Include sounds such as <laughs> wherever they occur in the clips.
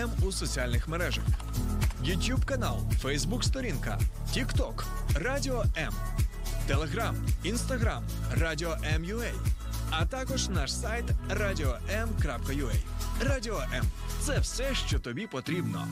М у соціальних мережах: YouTube канал, Facebook сторінка, TikTok, Радіо М, Телеграм, Інстаграм, Радіо М.Ю.А. а також наш сайт radio.m.ua. Радіо М це все, що тобі потрібно.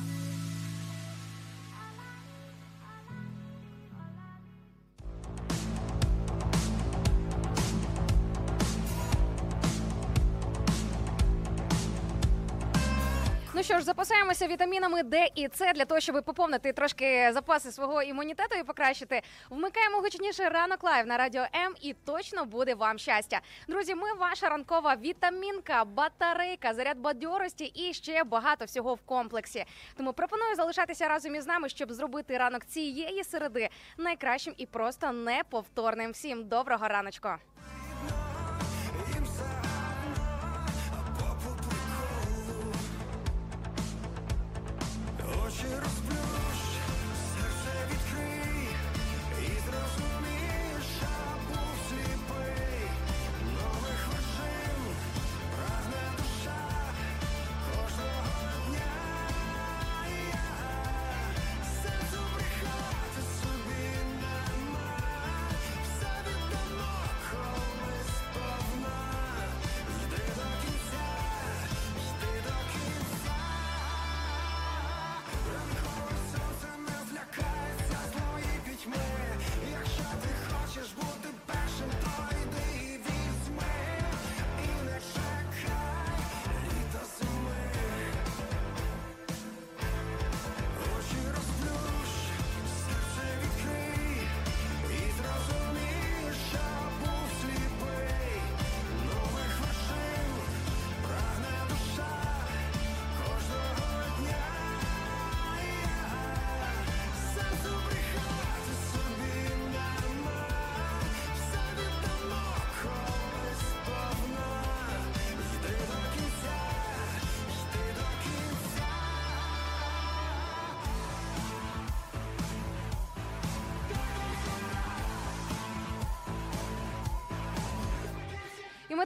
Запасаємося вітамінами Д і С для того, щоб поповнити трошки запаси свого імунітету і покращити. Вмикаємо гучніше ранок лайв на радіо М, і точно буде вам щастя. Друзі, ми ваша ранкова вітамінка, батарейка, заряд бадьорості і ще багато всього в комплексі. Тому пропоную залишатися разом із нами, щоб зробити ранок цієї середи найкращим і просто неповторним. Всім доброго раночку. Очі розплющ,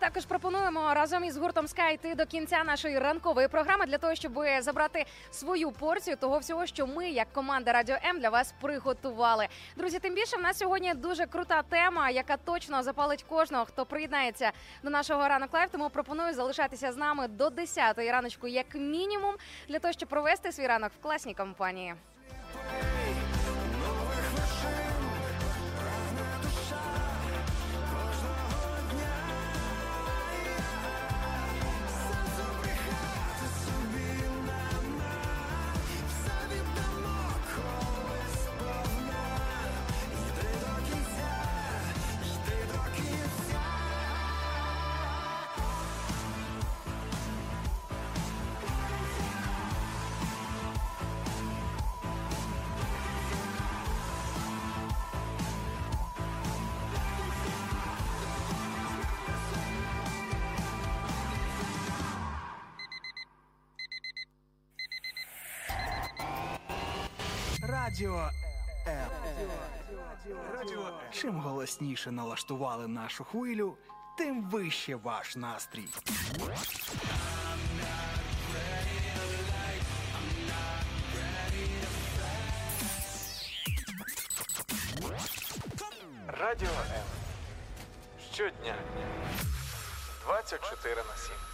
також пропонуємо разом із гуртом Sky йти до кінця нашої ранкової програми для того, щоб забрати свою порцію того всього, що ми, як команда Радіо М, для вас приготували. Друзі, тим більше в нас сьогодні дуже крута тема, яка точно запалить кожного, хто приєднається до нашого ранок лайв. Тому пропоную залишатися з нами до 10-ї раночку, як мінімум, для того, щоб провести свій ранок в класній компанії. Радіо М. Чим голосніше налаштували нашу хвилю, тим вище ваш настрій. Радіо М. Щодня. 24 на 7.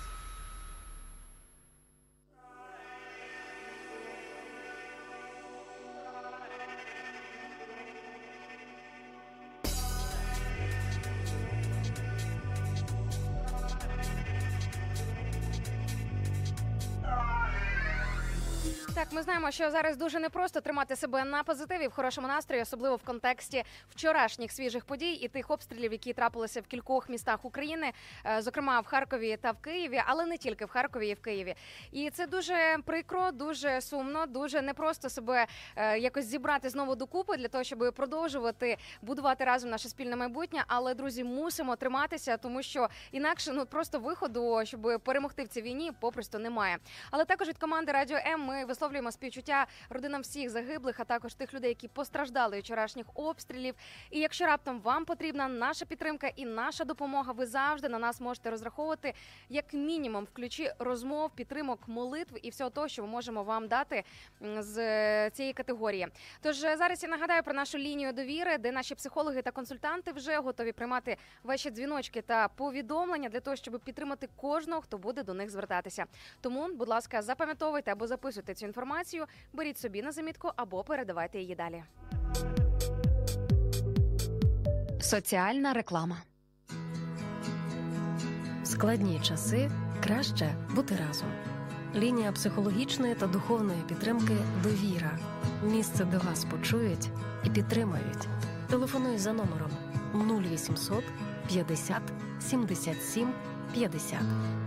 Знаємо, що зараз дуже непросто тримати себе на позитиві в хорошому настрої, особливо в контексті вчорашніх свіжих подій і тих обстрілів, які трапилися в кількох містах України, е, зокрема в Харкові та в Києві, але не тільки в Харкові і в Києві. І це дуже прикро, дуже сумно, дуже непросто себе е, якось зібрати знову докупи для того, щоб продовжувати будувати разом наше спільне майбутнє. Але друзі, мусимо триматися, тому що інакше ну просто виходу, щоб перемогти в цій війні, попросту немає. Але також від команди Радіо М ми висловлюємо висловлюємо співчуття родинам всіх загиблих, а також тих людей, які постраждали від вчорашніх обстрілів. І якщо раптом вам потрібна наша підтримка і наша допомога, ви завжди на нас можете розраховувати як мінімум в ключі розмов, підтримок, молитв і всього того, що ми можемо вам дати з е, цієї категорії. Тож е, зараз я нагадаю про нашу лінію довіри, де наші психологи та консультанти вже готові приймати ваші дзвіночки та повідомлення для того, щоб підтримати кожного, хто буде до них звертатися. Тому, будь ласка, запам'ятовуйте або записуйте цю інформацію, беріть собі на замітку або передавайте її далі. Соціальна реклама. Складні часи краще бути разом. Лінія психологічної та духовної підтримки Довіра. Місце, де вас почують і підтримають. Телефонуй за номером 0800 50 77 50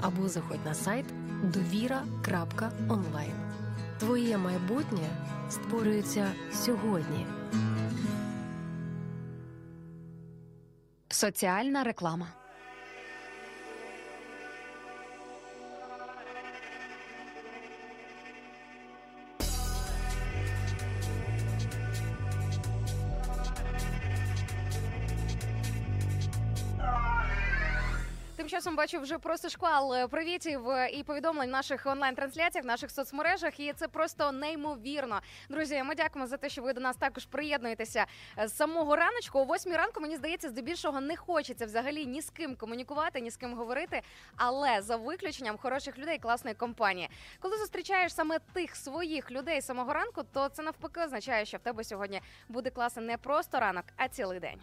або заходь на сайт довіра.онлайн. Твоє майбутнє створюється сьогодні. Соціальна реклама. Часом бачу вже просто шквал е, привітів е, і повідомлень наших онлайн-трансляціях, наших соцмережах. І це просто неймовірно. Друзі, ми дякуємо за те, що ви до нас також приєднуєтеся е, з самого раночку. О восьмій ранку мені здається, здебільшого не хочеться взагалі ні з ким комунікувати, ні з ким говорити. Але за виключенням хороших людей, класної компанії. Коли зустрічаєш саме тих своїх людей самого ранку, то це навпаки означає, що в тебе сьогодні буде класний не просто ранок, а цілий день.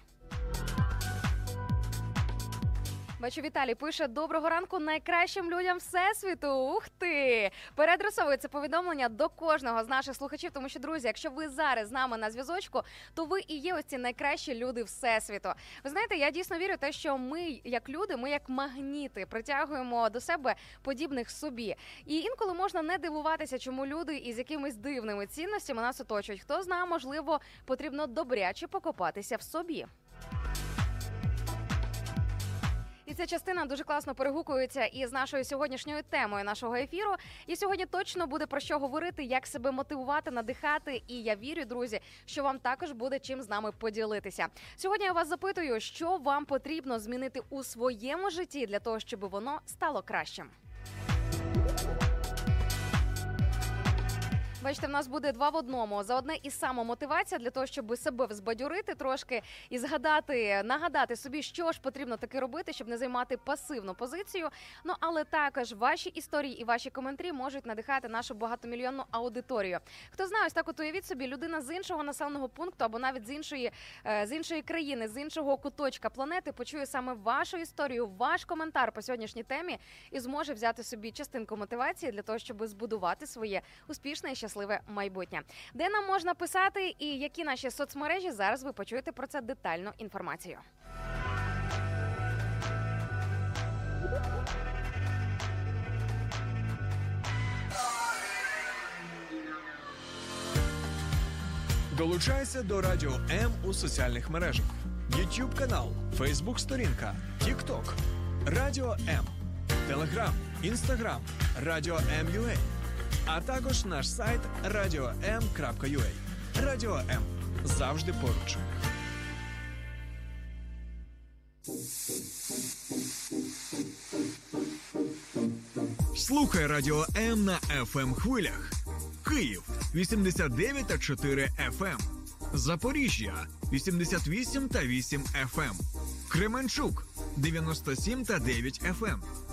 Бачу, Віталій пише доброго ранку найкращим людям всесвіту. Ух ти! Переадресовує це повідомлення до кожного з наших слухачів. Тому що, друзі, якщо ви зараз з нами на зв'язочку, то ви і є ось ці найкращі люди всесвіту. Ви знаєте, я дійсно вірю те, що ми, як люди, ми як магніти, притягуємо до себе подібних собі. І інколи можна не дивуватися, чому люди із якимись дивними цінностями нас оточують. Хто знає, можливо, потрібно добряче покопатися в собі. І ця частина дуже класно перегукується із нашою сьогоднішньою темою нашого ефіру. І сьогодні точно буде про що говорити, як себе мотивувати, надихати. І я вірю, друзі, що вам також буде чим з нами поділитися. Сьогодні я вас запитую, що вам потрібно змінити у своєму житті для того, щоб воно стало кращим. Бачите, в нас буде два в одному. За одне і самомотивація для того, щоб себе взбадьорити трошки і згадати, нагадати собі, що ж потрібно таки робити, щоб не займати пасивну позицію. Ну але також ваші історії і ваші коментарі можуть надихати нашу багатомільйонну аудиторію. Хто знає, ось так от уявіть собі, людина з іншого населеного пункту або навіть з іншої е, з іншої країни, з іншого куточка планети почує саме вашу історію, ваш коментар по сьогоднішній темі і зможе взяти собі частинку мотивації для того, щоб збудувати своє успішне і щасливе майбутнє. Де нам можна писати і які наші соцмережі? Зараз ви почуєте про це детальну інформацію. Долучайся до Радіо М у соціальних мережах: YouTube канал, Facebook сторінка, TikTok, Радіо М, Телеграм, Інстаграм, Радіо М.Ua, а також наш сайт radio.m.ua. Радіо М завжди поруч. Слухай Радіо М на fm хвилях. Київ 89 та 4 FM. Запоріжжя 88 та 8 FM. Кременчук 97 та 9 FM.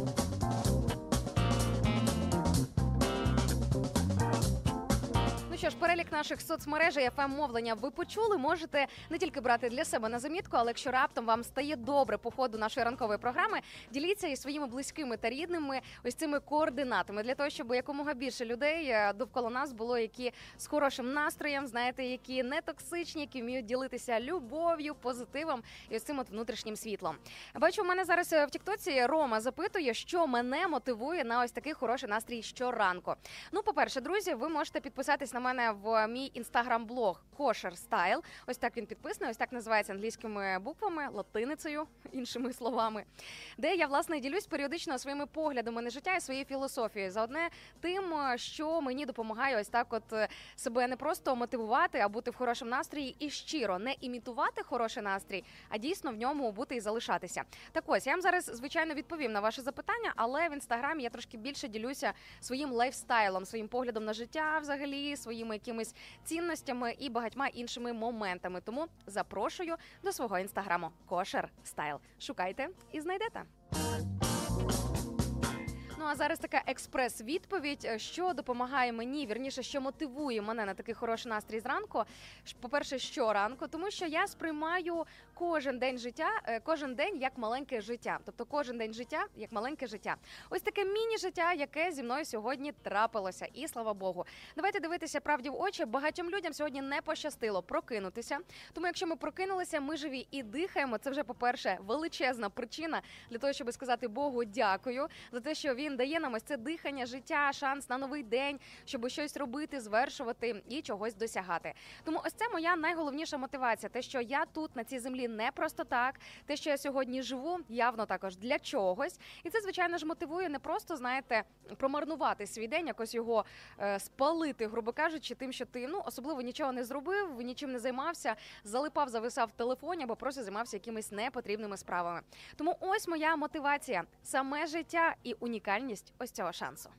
Ну що ж, перелік наших соцмережей fm мовлення ви почули. Можете не тільки брати для себе на замітку, але якщо раптом вам стає добре по ходу нашої ранкової програми, діліться із своїми близькими та рідними ось цими координатами для того, щоб якомога більше людей е, довкола нас було, які з хорошим настроєм, знаєте, які не токсичні, які вміють ділитися любов'ю, позитивом і ось цим от внутрішнім світлом. Бачу, у мене зараз е, в Тіктоці Рома запитує, що мене мотивує на ось такий хороший настрій щоранку. Ну, по-перше, друзі, ви можете підписатись на мене в мій інстаграм-блог Kosher Style. Ось так він підписаний, ось так називається англійськими буквами, латиницею, іншими словами, де я власне ділюсь періодично своїми поглядами на життя і своєю філософією. Заодне тим, е, що мені допомагає ось так, от е, себе не просто мотивувати, а бути в хорошому настрої і щиро не імітувати хороший настрій, а дійсно в ньому бути і залишатися. Так ось я вам зараз звичайно відповім на ваше запитання, але в інстаграмі я трошки більше ділюся своїм лайфстайлом, своїм поглядом на життя, взагалі, своїми якимись цінностями і багатьма іншими моментами. Тому запрошую до свого інстаграму Кошер Стайл. Шукайте і знайдете. Ну а зараз така експрес-відповідь, е, що допомагає мені, вірніше, що мотивує мене на такий хороший настрій зранку. По-перше, щоранку, тому що я сприймаю кожен день життя, е, кожен день як маленьке життя. Тобто кожен день життя як маленьке життя. Ось таке міні-життя, яке зі мною сьогодні трапилося. І слава Богу. Давайте дивитися правді в очі. Багатьом людям сьогодні не пощастило прокинутися. Тому, якщо ми прокинулися, ми живі і дихаємо. Це вже, по-перше, величезна причина для того, щоб сказати Богу дякую за те, що він дає нам ось це дихання, життя, шанс на новий день, щоб щось робити, звершувати і чогось досягати. Тому ось це моя найголовніша мотивація. Те, що я тут на цій землі не просто так, те, що я сьогодні живу, явно також для чогось. І це, звичайно ж, мотивує не просто, знаєте, промарнувати свій день, якось його е, спалити, грубо кажучи, тим, що ти ну особливо нічого не зробив, нічим не займався, залипав, зависав в телефоні або просто займався якимись непотрібними справами. Тому ось моя мотивація саме життя і унікальність ось цього шансу.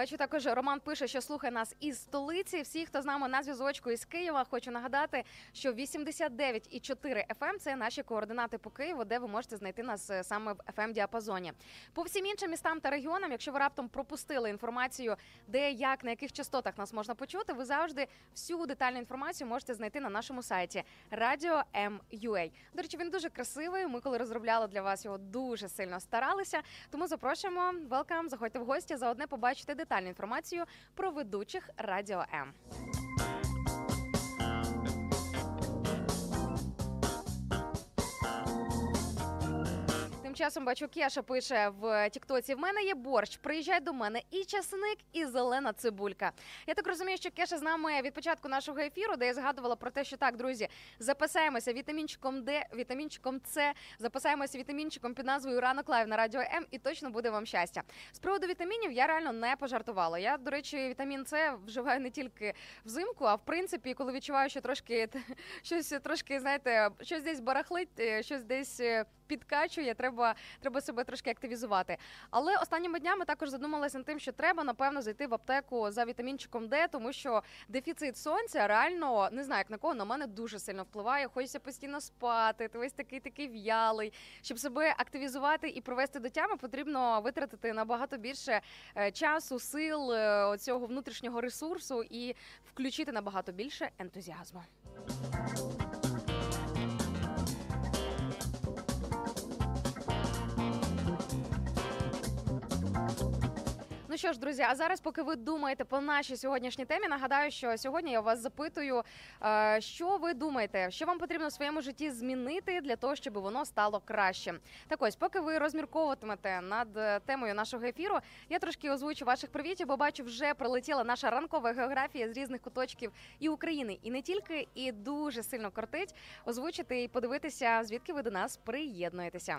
Бачу, також Роман пише, що слухає нас із столиці. Всі, хто з нами на зв'язочку із Києва, хочу нагадати, що 89,4 FM – це наші координати по Києву, де ви можете знайти нас е, саме в fm діапазоні. По всім іншим містам та регіонам, якщо ви раптом пропустили інформацію, де як на яких частотах нас можна почути, ви завжди всю детальну інформацію можете знайти на нашому сайті Radio M.UA. До речі, він дуже красивий. Ми коли розробляли для вас його, дуже сильно старалися. Тому запрошуємо. Велкам, заходьте в гості. Заодне побачите детальну інформацію про ведучих Радіо М. часом бачу, Кеша пише в Тіктоці: в мене є борщ. Приїжджай до мене і часник, і зелена цибулька. Я так розумію, що Кеша з нами від початку нашого ефіру, де я згадувала про те, що так, друзі, запасаємося вітамінчиком Д, вітамінчиком С, запасаємося вітамінчиком під назвою Ранок Лайв на радіо М, і точно буде вам щастя. З приводу вітамінів я реально не пожартувала. Я, до речі, вітамін С вживаю не тільки взимку, а в принципі, коли відчуваю, що трошки <laughs> щось трошки, знаєте, щось десь барахлить, е, щось десь. Підкачує, треба, треба себе трошки активізувати. Але останніми днями також задумалася над тим, що треба напевно зайти в аптеку за вітамінчиком Д, тому що дефіцит сонця реально не знаю, як на кого на мене дуже сильно впливає. Хочеться постійно спати. Ти весь такий такий в'ялий. Щоб себе активізувати і провести до тями, потрібно витратити набагато більше е, часу, сил, е, цього внутрішнього ресурсу і включити набагато більше ентузіазму. Ну що ж, друзі, а зараз, поки ви думаєте по нашій сьогоднішній темі, нагадаю, що сьогодні я вас запитую, е, що ви думаєте, що вам потрібно в своєму житті змінити для того, щоб воно стало кращим. Так ось, поки ви розмірковуватимете над е, темою нашого ефіру, я трошки озвучу ваших привітів, бо бачу, вже прилетіла наша ранкова географія з різних куточків і України, і не тільки, і дуже сильно кортить озвучити і подивитися, звідки ви до нас приєднуєтеся.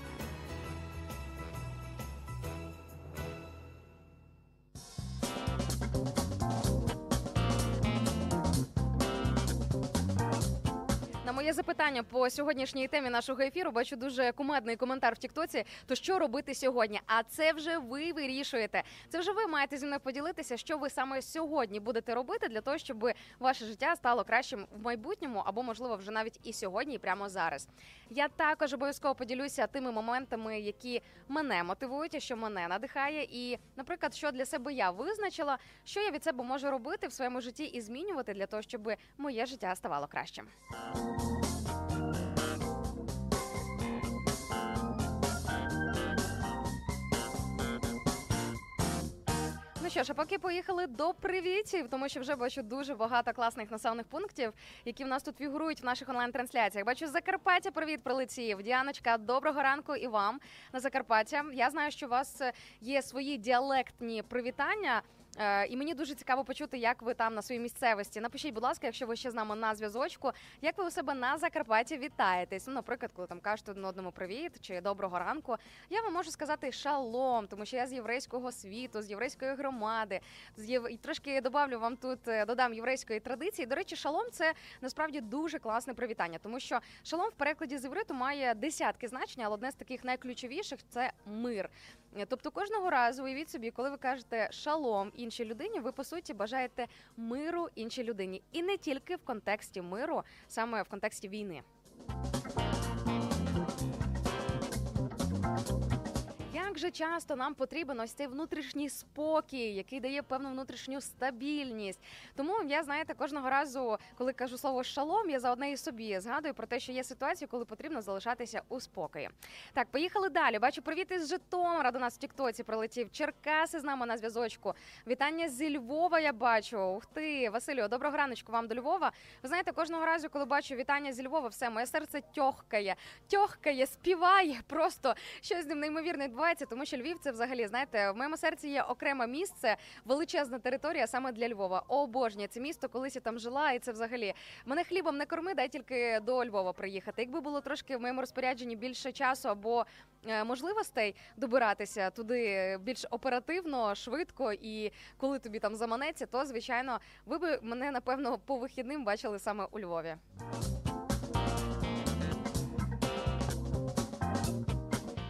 Моє запитання по сьогоднішній темі нашого ефіру. Бачу дуже кумедний коментар в Тіктоці. То що робити сьогодні? А це вже ви вирішуєте. Це вже ви маєте зі мною поділитися, що ви саме сьогодні будете робити для того, щоб ваше життя стало кращим в майбутньому, або можливо вже навіть і сьогодні, і прямо зараз. Я також обов'язково поділюся тими моментами, які мене мотивують, що мене надихає. І, наприклад, що для себе я визначила, що я від себе можу робити в своєму житті і змінювати для того, щоб моє життя ставало кращим. Що ж, а поки поїхали до привітів, тому що вже бачу дуже багато класних населених пунктів, які в нас тут фігурують в наших онлайн-трансляціях. Бачу Закарпаття. Привіт, прилетів. Діаночка, доброго ранку і вам на Закарпаття. Я знаю, що у вас е, є свої діалектні привітання. Е, І мені дуже цікаво почути, як ви там на своїй місцевості. Напишіть, будь ласка, якщо ви ще з нами на зв'язочку, як ви у себе на Закарпатті вітаєтесь? Ну, наприклад, коли там кажете один одному привіт чи доброго ранку. Я вам можу сказати шалом, тому що я з єврейського світу, з єврейської громади. З єв... І трошки добавлю вам тут, е, додам єврейської традиції. До речі, шалом це насправді дуже класне привітання, тому що шалом в перекладі з івриту має десятки значень, але одне з таких найключовіших це мир. Е, Тобто кожного разу уявіть собі, коли ви кажете шалом іншій людині, ви по суті бажаєте миру іншій людині, і не тільки в контексті миру, саме в контексті війни. Же часто нам потрібен ось цей внутрішній спокій, який дає певну внутрішню стабільність. Тому я знаєте, кожного разу, коли кажу слово шалом, я за одне і собі згадую про те, що є ситуації, коли потрібно залишатися у спокої. Так, поїхали далі. Бачу, привіт із Житомира до нас в Тіктоці прилетів. Черкаси з нами на зв'язочку. Вітання зі Львова. Я бачу. Ух ти, Василю, доброго раночку вам до Львова. Ви знаєте, кожного разу, коли бачу вітання зі Львова, все моє серце тьохкає, тьохкає, співає. Просто щось з ним неймовірне відбувається, тому що Львів це взагалі знаєте, в моєму серці є окреме місце, величезна територія саме для Львова. Обожнюю це місто, колись я там жила, і це взагалі мене хлібом не корми, дай тільки до Львова приїхати. Якби було трошки в моєму розпорядженні більше часу або е, можливостей добиратися туди більш оперативно, швидко і коли тобі там заманеться, то звичайно ви би мене напевно по вихідним бачили саме у Львові.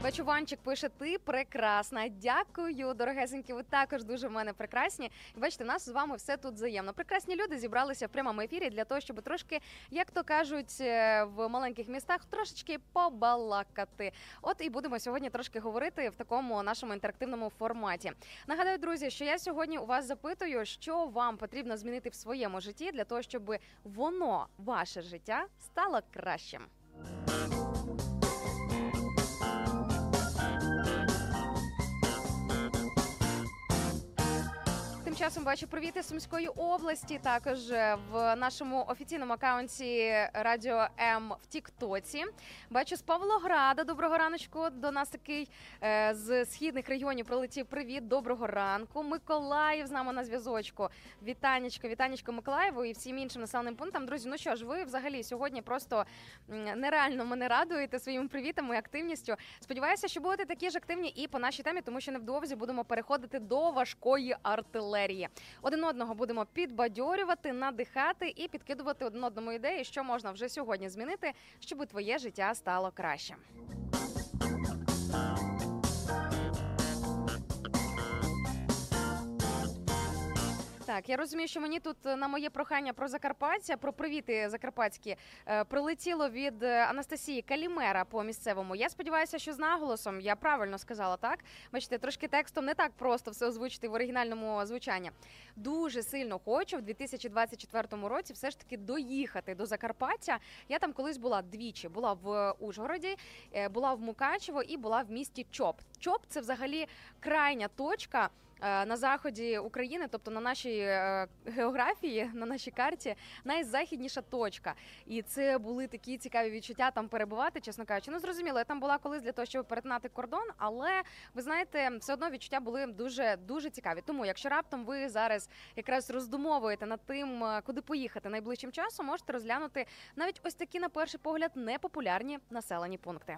Бачу, Ванчик пише: ти прекрасна. Дякую, дорогесенькі. Ви також дуже в мене прекрасні. І бачите, нас з вами все тут взаємно. Прекрасні люди зібралися в прямому ефірі для того, щоб трошки, як то кажуть, е, в маленьких містах трошечки побалакати. От і будемо сьогодні трошки говорити в такому нашому інтерактивному форматі. Нагадаю, друзі, що я сьогодні у вас запитую, що вам потрібно змінити в своєму житті для того, щоб воно, ваше життя, стало кращим. Часом бачу привіт із Сумської області. Також е, в нашому офіційному акаунті Радіо М в Тіктоці. Бачу з Павлограда. Доброго раночку. До нас такий е, з східних регіонів прилетів. Привіт, доброго ранку. Миколаїв з нами на зв'язочку. Вітанечко, вітанечко Миколаєву і всім іншим населеним пунктам. Друзі, ну що ж, ви взагалі сьогодні просто нереально мене радуєте своїми привітами і активністю. Сподіваюся, що будете такі ж активні і по нашій темі, тому що невдовзі будемо переходити до важкої артилерії. Один одного будемо підбадьорювати, надихати і підкидувати один одному ідеї, що можна вже сьогодні змінити, щоб твоє життя стало кращим. Так, я розумію, що мені тут е, на моє прохання про Закарпаття, про привіти закарпатські е, прилетіло від е, Анастасії Калімера по місцевому. Я сподіваюся, що з наголосом я правильно сказала так. Бачите, трошки текстом не так просто все озвучити в оригінальному звучанні. Дуже сильно хочу в 2024 році все ж таки доїхати до Закарпаття. Я там колись була двічі. Була в Ужгороді, була в Мукачево і була в місті Чоп. Чоп це взагалі крайня точка на заході України, тобто на нашій е, географії, на нашій карті, найзахідніша точка. І це були такі цікаві відчуття там перебувати, чесно кажучи. Ну зрозуміло, я там була колись для того, щоб перетинати кордон, але ви знаєте, все одно відчуття були дуже дуже цікаві. Тому, якщо раптом ви зараз якраз роздумовуєте над тим, е, куди поїхати найближчим часом, можете розглянути навіть ось такі, на перший погляд, непопулярні населені пункти.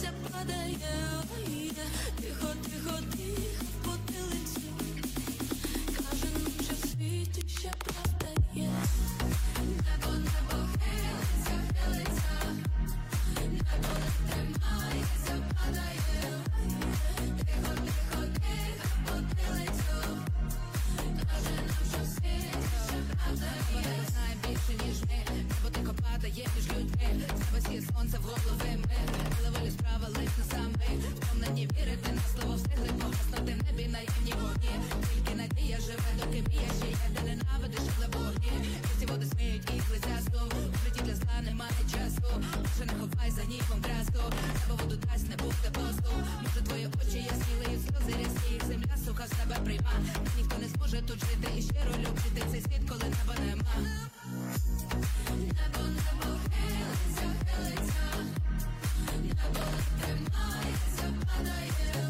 тримається, падає, ой, тихо, тихо, тихо, потилиці. Каже, ну що в світі ще правда є. Небо, небо хилиться, хилиться, небо ледь тримається, падає, тихо, тихо, тихо, потилицю. Каже, ну що в світі ще правда є. знає більше, ніж ми, бо тихо падає між людьми. Сіє сонце в голови ми, але справа лиш не саме. Втомлені вірити на слово встигли погаснути небі наївні вогні. Тільки надія живе, доки мія ще є, де ненавидиш, але боги. Всі води сміють і глизясту, в житті для зла немає часу. Лише не ховай за ніком красу, небо воду дасть, не буде посту. Може твої очі ясні, лиють сльози рясні, їх земля суха в себе прийма. Ніхто не зможе тут жити і щиро любити цей світ, коли неба нема. Небо, небо небо ледь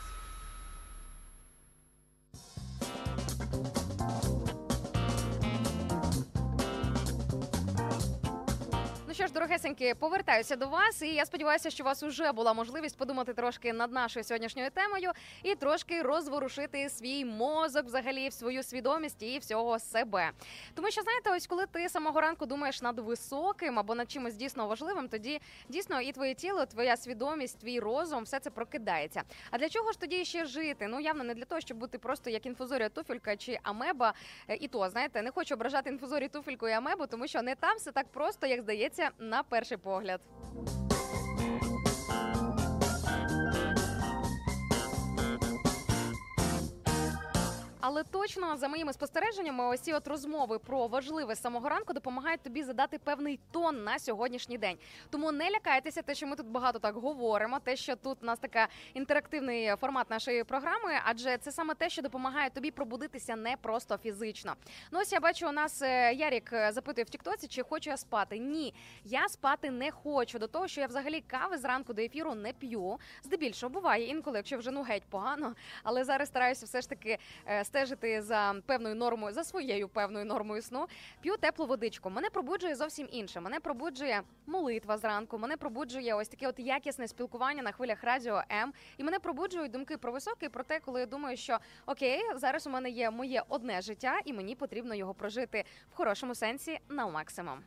Ж, дорогесеньки, повертаюся до вас, і я сподіваюся, що у вас вже була можливість подумати трошки над нашою сьогоднішньою темою і трошки розворушити свій мозок, взагалі, свою свідомість і всього себе. Тому що знаєте, ось коли ти самого ранку думаєш над високим або над чимось дійсно важливим, тоді дійсно і твоє тіло, твоя свідомість, твій розум, все це прокидається. А для чого ж тоді ще жити? Ну явно не для того, щоб бути просто як інфузорія туфелька чи амеба. Е, І то знаєте, не хочу ображати інфузорію туфельку і амебу, тому що не там все так просто, як здається, на перший погляд. Але точно за моїми спостереженнями, ось от розмови про важливе самого ранку допомагають тобі задати певний тон на сьогоднішній день. Тому не лякайтеся, те, що ми тут багато так говоримо, те, що тут у нас така інтерактивний формат нашої програми, адже це саме те, що допомагає тобі пробудитися не просто фізично. Ну ось я бачу, у нас е, Ярік е, запитує в Тіктоці, чи хочу я спати. Ні, я спати не хочу. До того, що я взагалі кави зранку до ефіру не п'ю. Здебільшого буває інколи, якщо вже ну геть погано. Але зараз стараюся все ж таки е, стежити за певною нормою, за своєю певною нормою сну. П'ю теплу водичку. Мене пробуджує зовсім інше. Мене пробуджує молитва зранку. Мене пробуджує ось таке от якісне спілкування на хвилях радіо М. І мене пробуджують думки про високе, про те, коли я думаю, що окей, зараз у мене є моє одне життя, і мені потрібно його прожити в хорошому сенсі на максимум.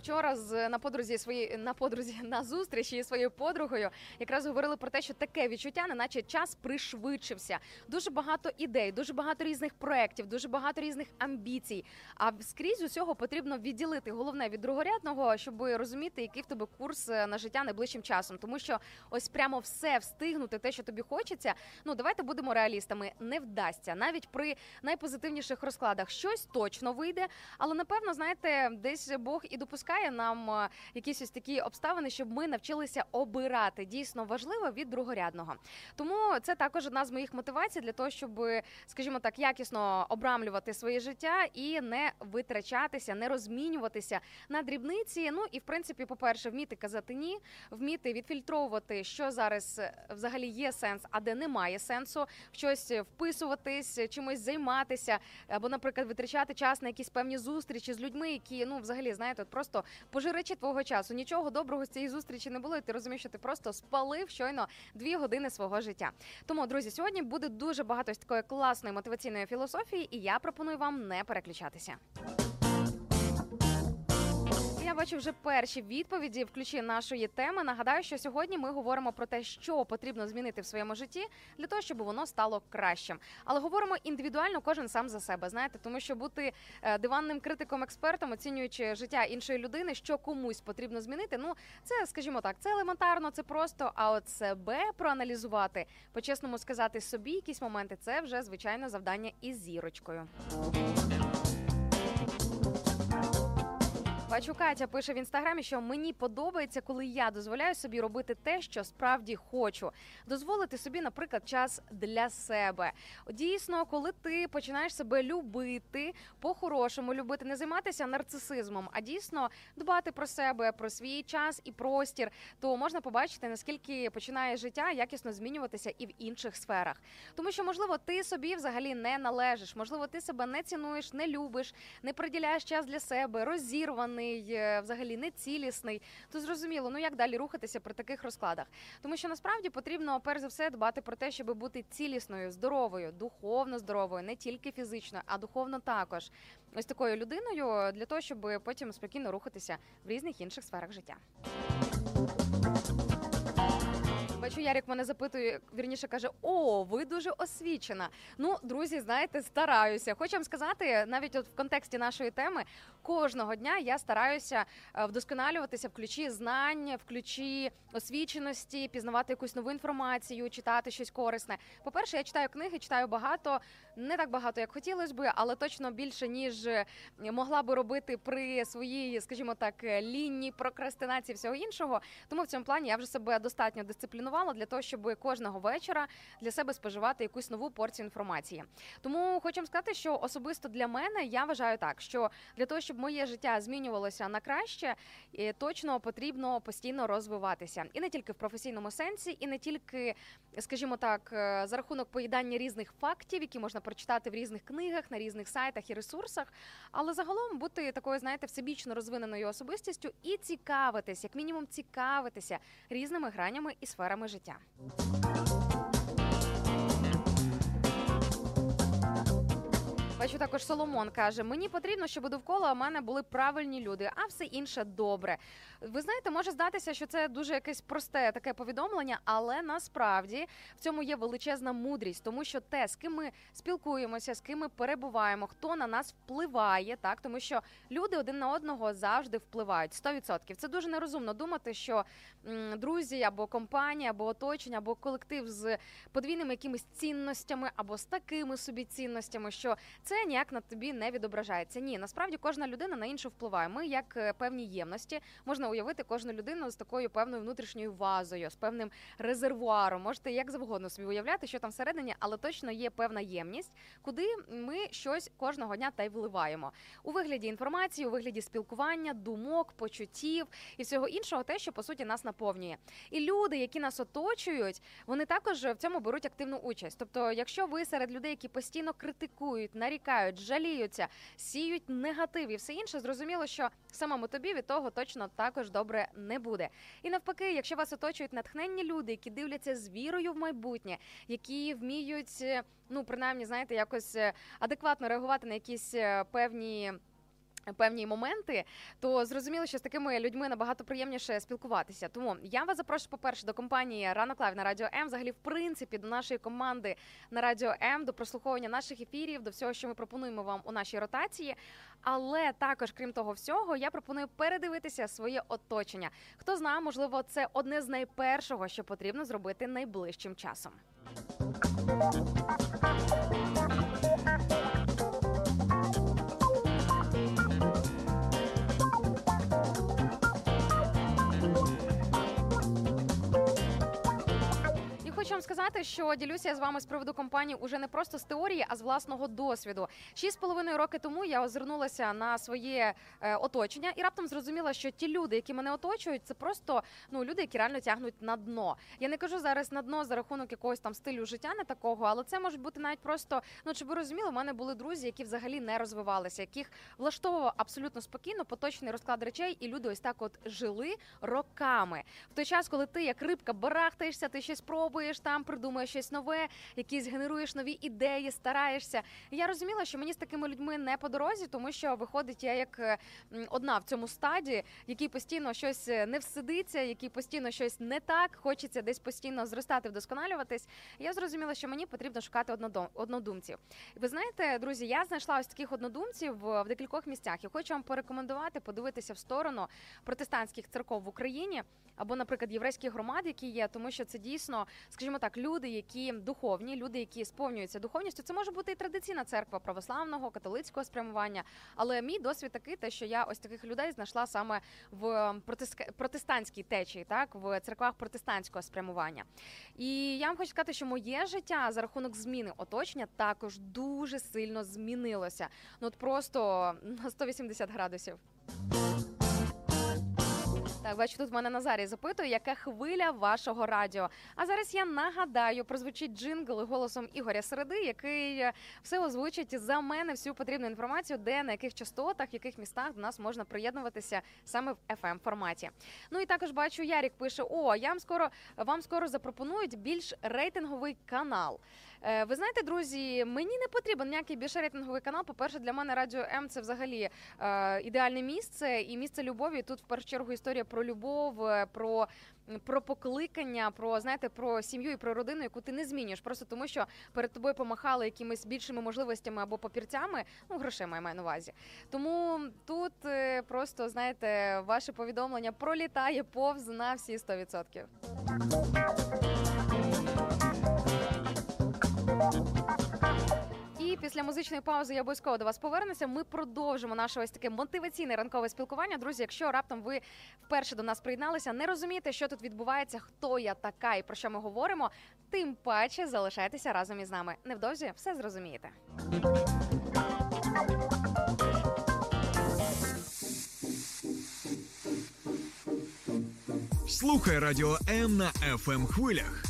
Вчора з на подрузі свої на подрузі <laughs> на зустрічі із своєю подругою якраз говорили про те, що таке відчуття, неначе час пришвидшився. Дуже багато ідей, дуже багато різних проєктів, дуже багато різних амбіцій. А скрізь усього потрібно відділити головне від другорядного, щоб розуміти, який в тебе курс е, на життя найближчим часом. Тому що ось прямо все встигнути, те, що тобі хочеться. Ну давайте будемо реалістами. Не вдасться навіть при найпозитивніших розкладах. Щось точно вийде, але напевно, знаєте, десь Бог і допускає нам е, якісь ось такі обставини, щоб ми навчилися обирати дійсно важливе від другорядного. Тому це також одна з моїх мотивацій для того, щоб, скажімо так, якісно обрамлювати своє життя і не витрачатися, не розмінюватися на дрібниці. Ну і в принципі, по-перше, вміти казати ні, вміти відфільтровувати, що зараз е, взагалі є сенс, а де немає сенсу, в щось вписуватись, чимось займатися, або, наприклад, витрачати час на якісь певні зустрічі з людьми, які ну взагалі знаєте, просто пожирачі твого часу. Нічого доброго з цієї зустрічі не було. І ти розумієш, що ти просто спалив щойно дві години свого життя. Тому, друзі, сьогодні буде дуже багато такої класної мотиваційної філософії, і я пропоную вам не переключатися. Я бачу вже перші відповіді в ключі нашої теми. Нагадаю, що сьогодні ми говоримо про те, що потрібно змінити в своєму житті для того, щоб воно стало кращим. Але говоримо індивідуально, кожен сам за себе. Знаєте, тому що бути е, диванним критиком-експертом, оцінюючи життя іншої людини, що комусь потрібно змінити. Ну це, скажімо так, це елементарно, це просто. А от себе проаналізувати, по-чесному сказати собі якісь моменти, це вже звичайно завдання із зірочкою. Бачу, Катя пише в інстаграмі, що мені подобається, коли я дозволяю собі робити те, що справді хочу. Дозволити собі, наприклад, час для себе. Дійсно, коли ти починаєш себе любити, по-хорошому любити, не займатися нарцисизмом, а дійсно дбати про себе, про свій час і простір, то можна побачити, наскільки починає життя якісно змінюватися і в інших сферах. Тому що, можливо, ти собі взагалі не належиш, можливо, ти себе не цінуєш, не любиш, не приділяєш час для себе, розірваний, е, взагалі нецілісний. То зрозуміло, ну як далі рухатися при таких розкладах? Тому що насправді потрібно перш за все дбати про те, щоб бути цілісною, здоровою, духовно здоровою, не тільки фізично, а духовно також. Ось такою людиною для того, щоб потім спокійно рухатися в різних інших сферах життя. Бачу, Ярик мене запитує, вірніше каже: О, ви дуже освічена. Ну, друзі, знаєте, стараюся. Хочу вам сказати, навіть от в контексті нашої теми, кожного дня я стараюся е, вдосконалюватися в ключі знань, в ключі освіченості, пізнавати якусь нову інформацію, читати щось корисне. По-перше, я читаю книги, читаю багато, не так багато, як хотілося би, але точно більше ніж е, могла би робити при своїй, скажімо так, е, лінії прокрастинації всього іншого. Тому в цьому плані я вже себе достатньо дисциплінувала для того, щоб кожного вечора для себе споживати якусь нову порцію інформації. Тому хочу сказати, що особисто для мене я вважаю так, що для того, щоб моє життя змінювалося на краще, точно потрібно постійно розвиватися, і не тільки в професійному сенсі, і не тільки, скажімо так, е, за рахунок поїдання різних фактів, які можна прочитати в різних книгах, на різних сайтах і ресурсах, але загалом бути такою, знаєте, всебічно розвиненою особистістю і цікавитись, як мінімум, цікавитися різними гранями і сферами життя. Бачу, також Соломон каже: мені потрібно, щоб довкола мене були правильні люди, а все інше добре. Ви знаєте, може здатися, що це дуже якесь просте таке повідомлення, але насправді в цьому є величезна мудрість, тому що те, з ким ми спілкуємося, з ким ми перебуваємо, хто на нас впливає, так тому що люди один на одного завжди впливають 100%. Це дуже нерозумно думати, що м, друзі або компанія, або оточення, або колектив з подвійними якимись цінностями, або з такими собі цінностями, що це ніяк на тобі не відображається. Ні, насправді кожна людина на іншу впливає. Ми як е, певні ємності можна уявити кожну людину з такою певною внутрішньою вазою, з певним резервуаром. Можете як завгодно собі уявляти, що там всередині, але точно є певна ємність, куди ми щось кожного дня та й вливаємо у вигляді інформації, у вигляді спілкування, думок, почуттів і всього іншого, те, що по суті нас наповнює. І люди, які нас оточують, вони також в цьому беруть активну участь. Тобто, якщо ви серед людей, які постійно критикують, нарікають, жаліються, сіють негатив і все інше, зрозуміло, що самому тобі від того точно також добре не буде. І навпаки, якщо вас оточують натхненні люди, які дивляться з вірою в майбутнє, які вміють, е, ну принаймні, знаєте, якось е, адекватно реагувати на якісь е, певні. Певні моменти, то зрозуміло, що з такими людьми набагато приємніше спілкуватися. Тому я вас запрошую, по-перше, до компанії Ранок Live на Радіо М, взагалі, в принципі, до нашої команди на Радіо М, до прослуховування наших ефірів, до всього, що ми пропонуємо вам у нашій ротації. Але також, крім того всього, я пропоную передивитися своє оточення. Хто знає, можливо, це одне з найпершого, що потрібно зробити найближчим часом. Вам сказати, що ділюся я з вами з приводу компанії уже не просто з теорії, а з власного досвіду. Шість з половиною роки тому я озирнулася на своє е, оточення і раптом зрозуміла, що ті люди, які мене оточують, це просто ну люди, які реально тягнуть на дно. Я не кажу зараз на дно за рахунок якогось там стилю життя, не такого, але це може бути навіть просто. Ну щоб ви розуміли, у мене були друзі, які взагалі не розвивалися, яких влаштовував абсолютно спокійно поточний розклад речей, і люди ось так от жили роками. В той час, коли ти як рибка барахтаєшся, ти щось пробуєш там, придумуєш щось нове, якісь генеруєш нові ідеї, стараєшся. Я розуміла, що мені з такими людьми не по дорозі, тому що виходить я як одна в цьому стаді, який постійно щось е, не всидиться, який постійно щось не так, хочеться десь постійно зростати, вдосконалюватись. Я зрозуміла, що мені потрібно шукати однодумців. Ви знаєте, друзі, я знайшла ось таких однодумців в декількох місцях. І хочу вам порекомендувати подивитися в сторону протестантських церков в Україні або, наприклад, єврейських громад, які є, тому що це дійсно, скажімо так, люди, які духовні, люди, які сповнюються духовністю. Це може бути і традиційна церква православного, католицького спрямування. Але мій досвід такий, те, що я ось таких людей знайшла саме в протест- протестантській течії, так в церквах протестантського спрямування. І я вам хочу сказати, що моє життя за рахунок зміни оточення також дуже сильно змінилося. Ну от просто на 180 градусів. Так, бачу, тут мене Назарій запитує, яка хвиля вашого радіо. А зараз я нагадаю, прозвучить джингл голосом Ігоря Середи, який е, все озвучить за мене всю потрібну інформацію, де на яких частотах, в яких містах до нас можна приєднуватися саме в fm форматі. Ну і також бачу, Ярік пише: О, я вам скоро вам скоро запропонують більш рейтинговий канал. Е, Ви знаєте, друзі, мені не потрібен ніякий більш рейтинговий канал. По-перше, для мене радіо М це взагалі е, ідеальне місце і місце любові. Тут в першу чергу історія про любов, е, про. Про покликання, про знаєте, про сім'ю і про родину, яку ти не змінюєш, просто тому що перед тобою помахали якимись більшими можливостями або папірцями, ну грошима я маю на увазі. Тому тут просто знаєте, ваше повідомлення пролітає повз на всі 100%. І після музичної паузи я обов'язково до вас повернуся. Ми продовжимо наше ось таке мотиваційне ранкове спілкування. Друзі, якщо раптом ви вперше до нас приєдналися, не розумієте, що тут відбувається, хто я така і про що ми говоримо, тим паче залишайтеся разом із нами. Невдовзі все зрозумієте. Слухай радіо М на fm хвилях.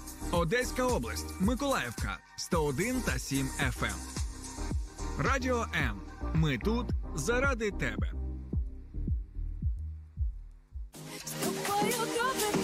Одеська область, Миколаївка 101 та 7 FM. Радіо М. Ми тут заради тебе. Тобою добре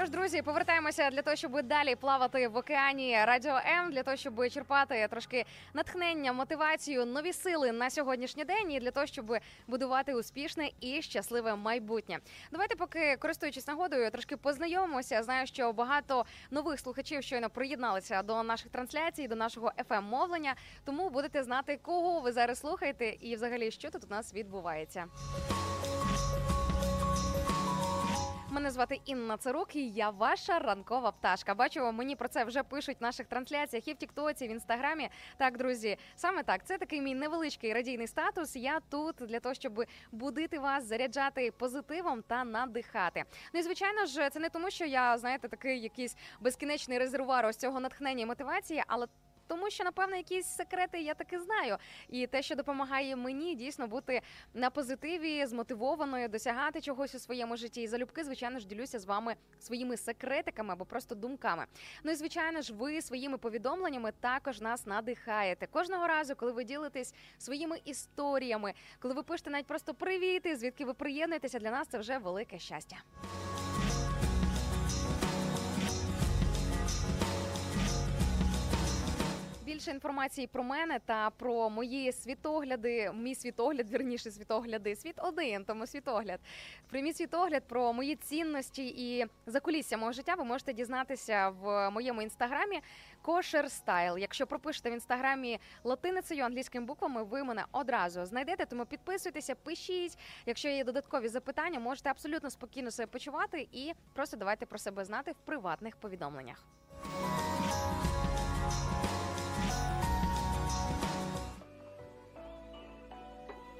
Що ж, друзі, повертаємося для того, щоб далі плавати в океані Радіо М, для того, щоб черпати трошки натхнення, мотивацію, нові сили на сьогоднішній день і для того, щоб будувати успішне і щасливе майбутнє. Давайте, поки користуючись нагодою, трошки познайомимося. Знаю, що багато нових слухачів щойно приєдналися до наших трансляцій, до нашого fm мовлення. Тому будете знати, кого ви зараз слухаєте, і взагалі що тут у нас відбувається. Мене звати Інна Царук, і я ваша ранкова пташка. Бачу, мені про це вже пишуть в наших трансляціях і в Тіктоці, в інстаграмі. Так, друзі, саме так. Це такий мій невеличкий радійний статус. Я тут для того, щоб будити вас, заряджати позитивом та надихати. Ну і звичайно ж, це не тому, що я знаєте, такий якийсь безкінечний резервуар ось цього натхнення і мотивації, але. Тому що, напевно, якісь секрети я таки знаю, і те, що допомагає мені дійсно бути на позитиві, змотивованою, досягати чогось у своєму житті. І залюбки, звичайно ж, ділюся з вами своїми секретиками або просто думками. Ну і звичайно ж, ви своїми повідомленнями також нас надихаєте. Кожного разу, коли ви ділитесь своїми історіями, коли ви пишете навіть просто привіти, звідки ви приєднуєтеся, для нас це вже велике щастя. Більше інформації про мене та про мої світогляди, мій світогляд, вірніше світогляди, світ один, тому світогляд. Про мій світогляд, про мої цінності і закулісся мого життя ви можете дізнатися в моєму інстаграмі Kosher Style. Якщо пропишете в інстаграмі латиницею англійськими буквами, ви мене одразу знайдете. Тому підписуйтеся, пишіть. Якщо є додаткові запитання, можете абсолютно спокійно себе почувати і просто давайте про себе знати в приватних повідомленнях.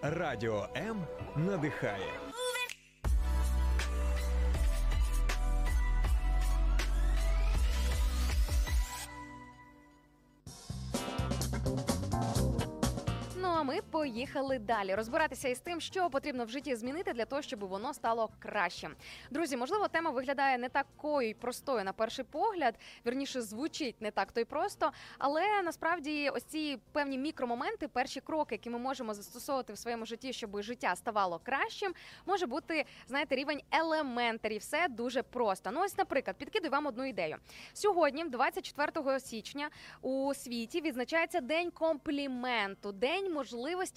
Радіо М надихає. А ми поїхали далі розбиратися із тим, що потрібно в житті змінити для того, щоб воно стало кращим. Друзі, можливо, тема виглядає не такою простою на перший погляд, вірніше звучить не так то й просто, але насправді ось ці певні мікромоменти, перші кроки, які ми можемо застосовувати в своєму житті, щоб життя ставало кращим, може бути знаєте, рівень елементарі. Все дуже просто. Ну ось, наприклад, підкидую вам одну ідею. Сьогодні, 24 січня, у світі відзначається день компліменту, день можливості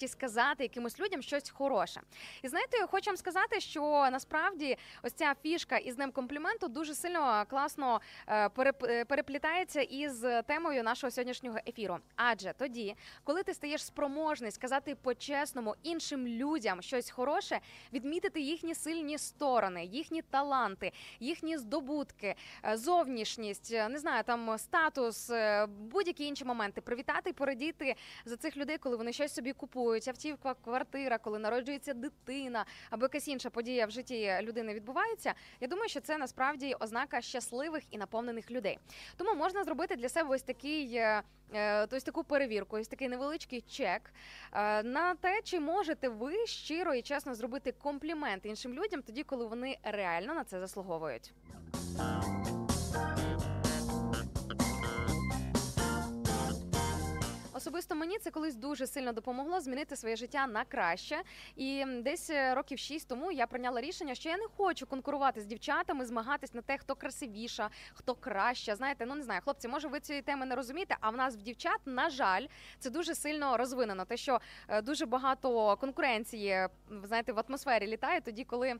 сказати якимось людям щось хороше. І знаєте, хочу вам сказати, що насправді ось ця фішка із днем компліменту дуже сильно класно е, е, переплітається із темою нашого сьогоднішнього ефіру. Адже тоді, коли ти стаєш спроможний сказати по-чесному іншим людям щось хороше, відмітити їхні сильні сторони, їхні таланти, їхні здобутки, е, зовнішність, не знаю, там статус, будь-які інші моменти, привітати і порадіти за цих людей, коли вони щось собі купують, автівка, квартира, коли народжується дитина або якась інша подія в житті людини відбувається. Я думаю, що це насправді ознака щасливих і наповнених людей. Тому можна зробити для себе ось такий. е, е, Ось таку перевірку, ось такий невеличкий чек е, на те, чи можете ви щиро і чесно зробити комплімент іншим людям тоді, коли вони реально на це заслуговують. Особисто мені це колись дуже сильно допомогло змінити своє життя на краще. І десь е, років шість тому я прийняла рішення, що я не хочу конкурувати з дівчатами, змагатись на те, хто красивіша, хто краща. Знаєте, ну не знаю, хлопці, може ви цієї теми не розумієте. А в нас в дівчат, на жаль, це дуже сильно розвинено. Те, що е, дуже багато конкуренції, знаєте, в атмосфері літає тоді, коли.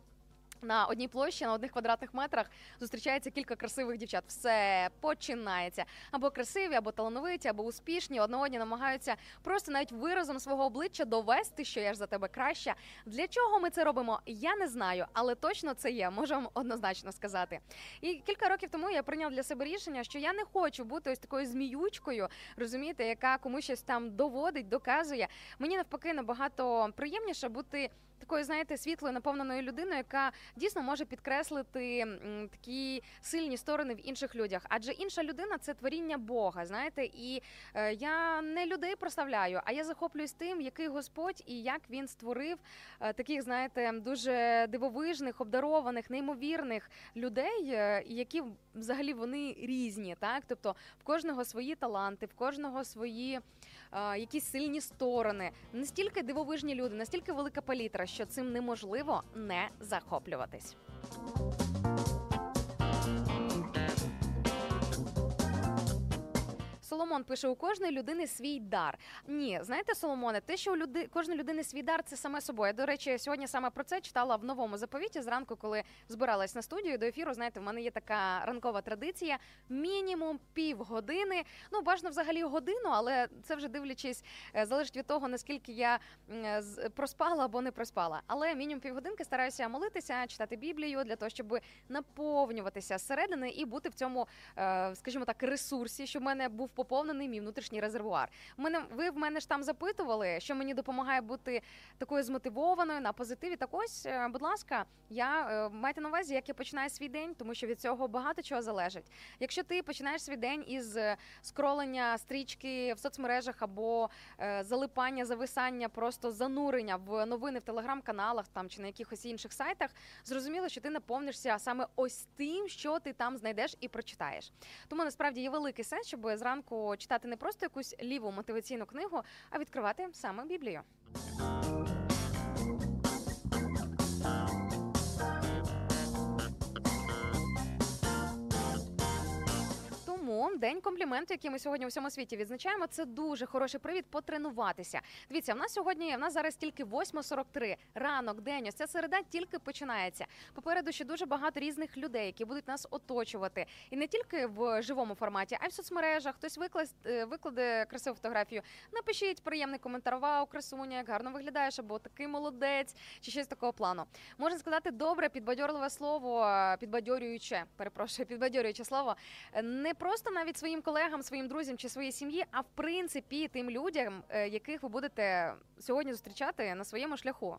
На одній площі на одних квадратних метрах зустрічається кілька красивих дівчат. Все починається або красиві, або талановиті, або успішні. Одне намагаються просто навіть виразом свого обличчя довести, що я ж за тебе краща. Для чого ми це робимо? Я не знаю, але точно це є. Вам однозначно сказати. І кілька років тому я прийняв для себе рішення, що я не хочу бути ось такою зміючкою, розумієте, яка комусь щось там доводить, доказує. Мені навпаки набагато приємніше бути такою, знаєте, світлою, наповненою людиною, яка дійсно може підкреслити такі сильні сторони в інших людях. Адже інша людина це творіння Бога, знаєте, і е, я не людей прославляю, а я захоплююсь тим, який Господь і як він створив е, таких, знаєте, дуже дивовижних, обдарованих, неймовірних людей, е, які взагалі вони різні, так тобто в кожного свої таланти, в кожного свої якісь сильні сторони. Настільки дивовижні люди, настільки велика палітра, що цим неможливо не захоплюватись. Соломон пише: у кожної людини свій дар. Ні, знаєте, Соломоне, те, що у люди кожної людини свій дар, це саме собою. Я, До речі, сьогодні саме про це читала в новому заповіті. Зранку, коли збиралась на студію до ефіру, знаєте, в мене є така ранкова традиція: мінімум півгодини. Ну, бажано взагалі годину, але це вже дивлячись, е, залежить від того, наскільки я е, проспала або не проспала. Але мінімум півгодинки стараюся молитися, читати Біблію для того, щоб наповнюватися зсередини і бути в цьому, е, скажімо так, ресурсі, щоб в мене був поповнений мій внутрішній резервуар. Мене ви в мене ж там запитували, що мені допомагає бути такою змотивованою на позитиві. Так ось, е, будь ласка, я е, майте на увазі, як я починаю свій день, тому що від цього багато чого залежить. Якщо ти починаєш свій день із е, скролення стрічки в соцмережах або залипання, зависання, просто занурення в новини в телеграм-каналах там чи на якихось інших сайтах, зрозуміло, що ти наповнишся саме ось тим, що ти там знайдеш і прочитаєш. Тому насправді є великий сенс, щоб зранку читати не просто якусь ліву мотиваційну книгу, а відкривати саме Біблію. Тому день компліменту, який ми сьогодні у всьому світі відзначаємо, це дуже хороший привід потренуватися. Дивіться, в нас сьогодні в нас зараз тільки 8.43, ранок, день. Ось ця середа тільки починається. Попереду ще дуже багато різних людей, які будуть нас оточувати, і не тільки в живому форматі, а й в соцмережах. Хтось викласть, е, викладе красиву фотографію. Напишіть приємний коментар. Вау, красуня, як гарно виглядаєш, або такий молодець, чи щось такого плану. Можна сказати добре, підбадьорливе слово, е, підбадьорююче, перепрошую, <laughs> підбадьорююче слово е, не просто навіть своїм колегам, своїм друзям чи своїй сім'ї, а в принципі тим людям, е, яких ви будете сьогодні зустрічати на своєму шляху.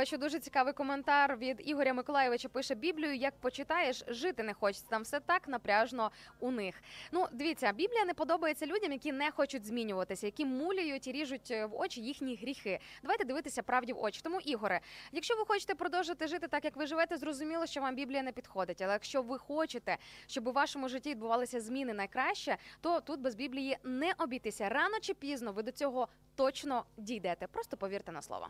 Бачу дуже цікавий коментар від Ігоря Миколаєвича. Пише Біблію, як почитаєш, жити не хочеться. Там все так напряжно у них. Ну, дивіться, Біблія не подобається людям, які не хочуть змінюватися, які муляють і ріжуть е, в очі їхні гріхи. Давайте дивитися правді в очі. Тому, Ігоре, якщо ви хочете продовжити жити так, як ви живете, зрозуміло, що вам Біблія не підходить. Але якщо ви хочете, щоб у вашому житті відбувалися зміни найкраще, то тут без Біблії не обійтися. Рано чи пізно ви до цього точно дійдете. Просто повірте на слово.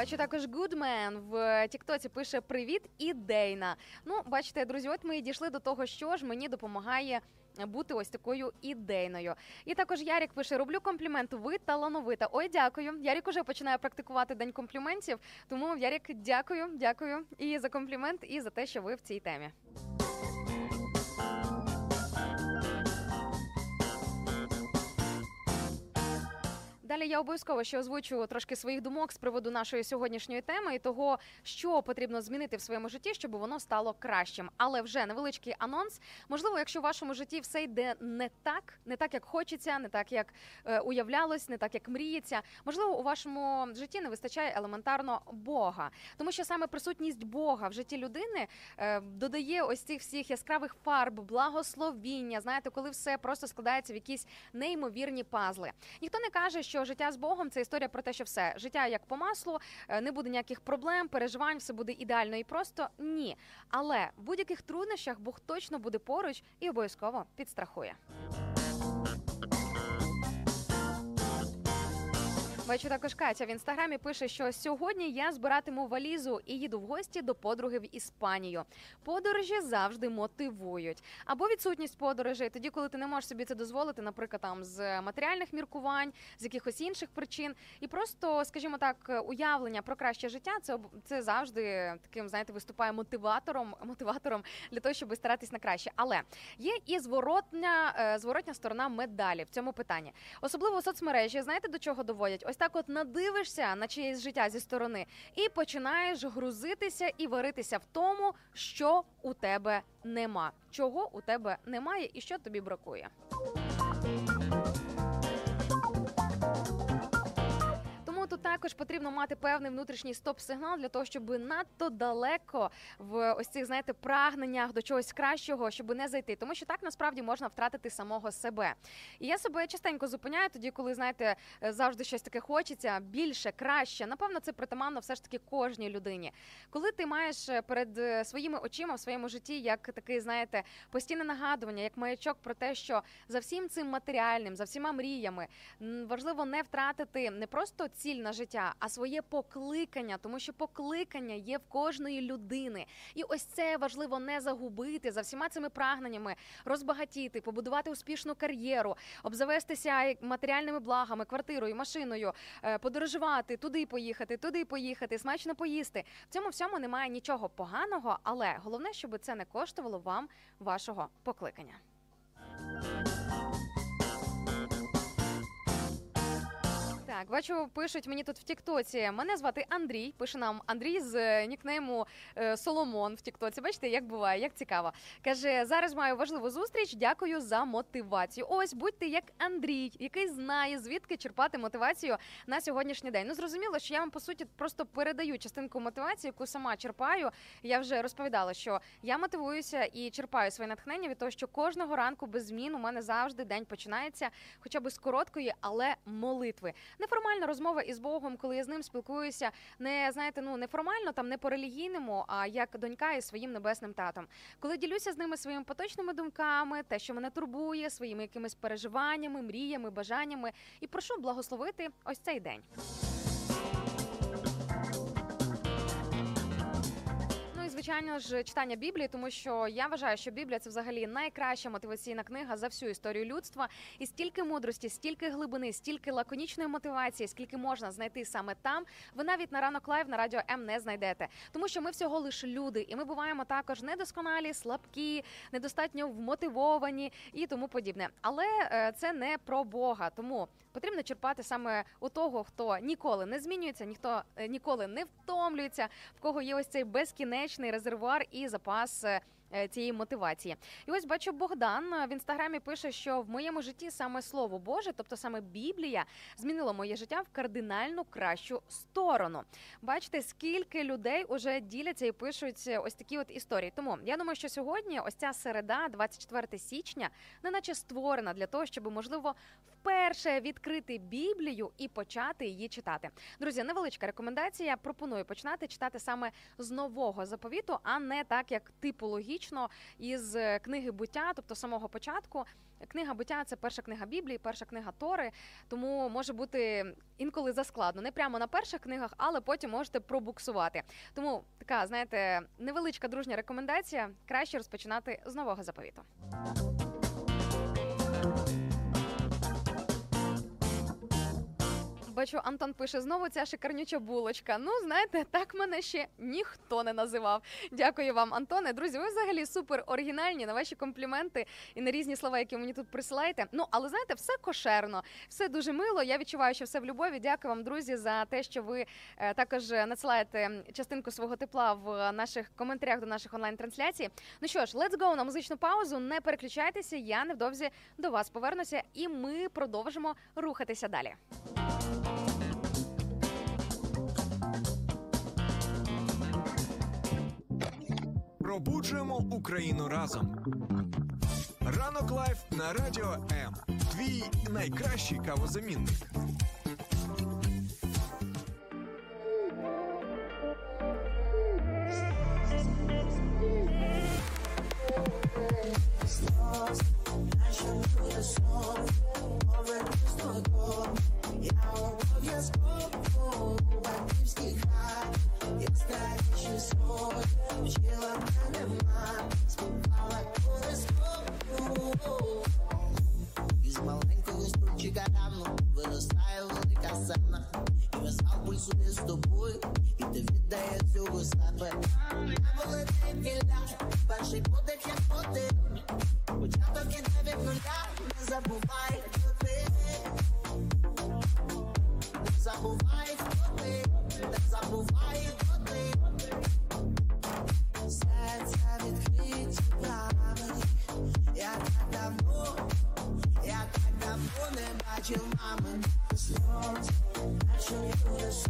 Бачу також Goodman в Тіктоці пише Привіт, ідейна. Ну, бачите, друзі, от ми і дійшли до того, що ж мені допомагає бути ось такою ідейною. І також Ярік пише: роблю комплімент. Ви талановита. Ой, дякую. Ярік уже починає практикувати день компліментів. Тому Ярік, дякую, дякую і за комплімент, і за те, що ви в цій темі. Далі я обов'язково ще озвучу трошки своїх думок з приводу нашої сьогоднішньої теми і того, що потрібно змінити в своєму житті, щоб воно стало кращим. Але вже невеличкий анонс. Можливо, якщо в вашому житті все йде не так, не так, як хочеться, не так, як е, уявлялось, не так, як мріється. Можливо, у вашому житті не вистачає елементарно Бога, тому що саме присутність Бога в житті людини е, додає ось цих всіх яскравих фарб, благословіння. Знаєте, коли все просто складається в якісь неймовірні пазли. Ніхто не каже, що життя з Богом це історія про те, що все життя як по маслу, е, не буде ніяких проблем, переживань, все буде ідеально і просто ні. Але в будь-яких труднощах Бог точно буде поруч і обов'язково підстрахує. Бачу також Катя в інстаграмі пише, що сьогодні я збиратиму валізу і їду в гості до подруги в Іспанію. Подорожі завжди мотивують. Або відсутність подорожей, тоді, коли ти не можеш собі це дозволити, наприклад, там з матеріальних міркувань, з якихось інших причин, і просто, скажімо так, уявлення про краще життя, це це завжди таким, знаєте, виступає мотиватором, мотиватором для того, щоб старатись на краще. Але є і зворотня, е, зворотня сторона медалі в цьому питанні. Особливо соцмережі, знаєте, до чого доводять? Ось так от надивишся на чиєсь життя зі сторони і починаєш грузитися і варитися в тому, що у тебе нема, чого у тебе немає і що тобі бракує. Також потрібно мати певний внутрішній стоп-сигнал для того, щоб надто далеко в ось цих знаєте прагненнях до чогось кращого, щоб не зайти. Тому що так насправді можна втратити самого себе. І я себе частенько зупиняю тоді, коли знаєте, е, завжди щось таке хочеться, більше, краще. Напевно, це притаманно все ж таки кожній людині. Коли ти маєш е, перед е, своїми очима в своєму житті, як такий, знаєте, постійне нагадування, як маячок про те, що за всім цим матеріальним, за всіма мріями важливо не втратити не просто ціль на життя, а своє покликання, тому що покликання є в кожної людини. І ось це важливо не загубити за всіма цими прагненнями, розбагатіти, побудувати успішну кар'єру, обзавестися матеріальними благами, квартирою, машиною, е, подорожувати, туди поїхати, туди поїхати, смачно поїсти. В цьому всьому немає нічого поганого, але головне, щоб це не коштувало вам вашого покликання. Так, бачу, пишуть мені тут в Тіктоці. Мене звати Андрій. Пише нам Андрій з е, нікнейму е, Соломон в Тіктоці. Бачите, як буває, як цікаво. Каже, зараз маю важливу зустріч. Дякую за мотивацію. Ось будьте як Андрій, який знає звідки черпати мотивацію на сьогоднішній день. Ну зрозуміло, що я вам по суті просто передаю частинку мотивації, яку сама черпаю. Я вже розповідала, що я мотивуюся і черпаю своє натхнення від того, що кожного ранку без змін у мене завжди день починається, хоча б з короткої, але молитви. Неформальна розмова із Богом, коли я з ним спілкуюся, не знаєте, ну не формально, там не по релігійному, а як донька із своїм небесним татом. Коли ділюся з ними своїми поточними думками, те, що мене турбує, своїми якимись переживаннями, мріями, бажаннями, і прошу благословити ось цей день. Звичайно ж читання Біблії, тому що я вважаю, що Біблія це взагалі найкраща мотиваційна книга за всю історію людства. І стільки мудрості, стільки глибини, стільки лаконічної мотивації, скільки можна знайти саме там, ви навіть на ранок Live на радіо М не знайдете. Тому що ми всього лише люди, і ми буваємо також недосконалі, слабкі, недостатньо вмотивовані і тому подібне. Але е, це не про Бога. Тому потрібно черпати саме у того, хто ніколи не змінюється, ніхто е, ніколи не втомлюється, в кого є ось цей безкінечний резервуар і запас. Е, Цієї мотивації, і ось бачу Богдан е, в інстаграмі пише, що в моєму житті саме слово Боже, тобто саме Біблія, змінило моє життя в кардинально кращу сторону. Бачите, скільки людей уже діляться і пишуть е, ось такі от історії. Тому я думаю, що сьогодні, ось ця середа, 24 січня, неначе створена для того, щоб можливо вперше відкрити Біблію і почати її читати. Друзі, невеличка рекомендація. Пропоную починати читати саме з нового заповіту, а не так, як типологічно із е, книги буття, тобто самого початку. Книга буття це перша книга Біблії, перша книга Тори, тому може бути інколи заскладно. Не прямо на перших книгах, але потім можете пробуксувати. Тому така, знаєте, невеличка дружня рекомендація. Краще розпочинати з нового заповіту. Бачу, Антон пише знову ця шикарнюча булочка. Ну, знаєте, так мене ще ніхто не називав. Дякую вам, Антоне. Друзі, ви взагалі супер оригінальні на ваші компліменти і на різні слова, які мені тут присилаєте. Ну, але знаєте, все кошерно, все дуже мило. Я відчуваю, що все в любові. Дякую вам, друзі, за те, що ви е, також надсилаєте частинку свого тепла в наших коментарях до наших онлайн-трансляцій. Ну що ж, let's go на музичну паузу. Не переключайтеся. Я невдовзі до вас повернуся, і ми продовжимо рухатися далі. Пробуджуємо Україну разом. Ранок Live на радіо М. Твій найкращий кавозамінник. Із всього себе На великий кіля, перший подих як подих Початок іде від нуля, не забувай хто ти Не забувай хто ти, не забувай, хто ти. Серця відкриті брами. Я так давно, я так давно не бачив мами сльоз, наче буде сон, повернусь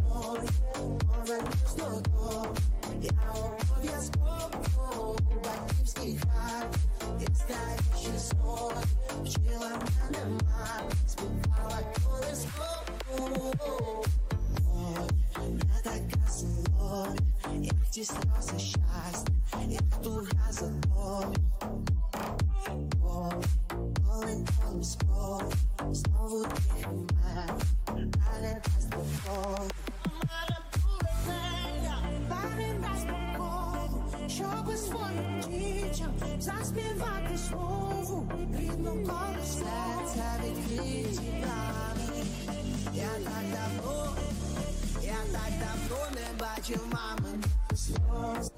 не бачив мами сльоз.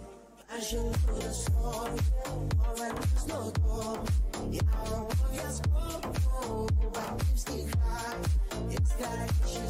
А ще не буде сон, повернусь додому. Я обов'язково у батьківський хат, як старіші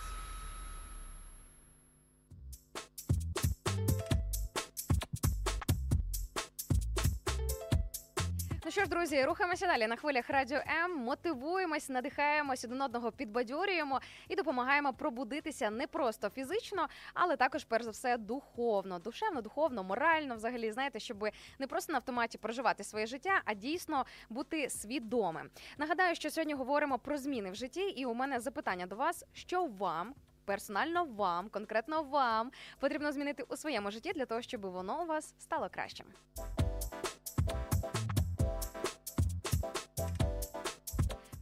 Ну що ж, друзі, рухаємося далі на хвилях радіо М. Мотивуємось, надихаємось один одного, підбадьорюємо і допомагаємо пробудитися не просто фізично, але також, перш за все, духовно, душевно, духовно, морально, взагалі, знаєте, щоб не просто на автоматі проживати своє життя, а дійсно бути свідомим. Нагадаю, що сьогодні говоримо про зміни в житті, і у мене запитання до вас: що вам? Персонально вам, конкретно вам потрібно змінити у своєму житті для того, щоб воно у вас стало кращим.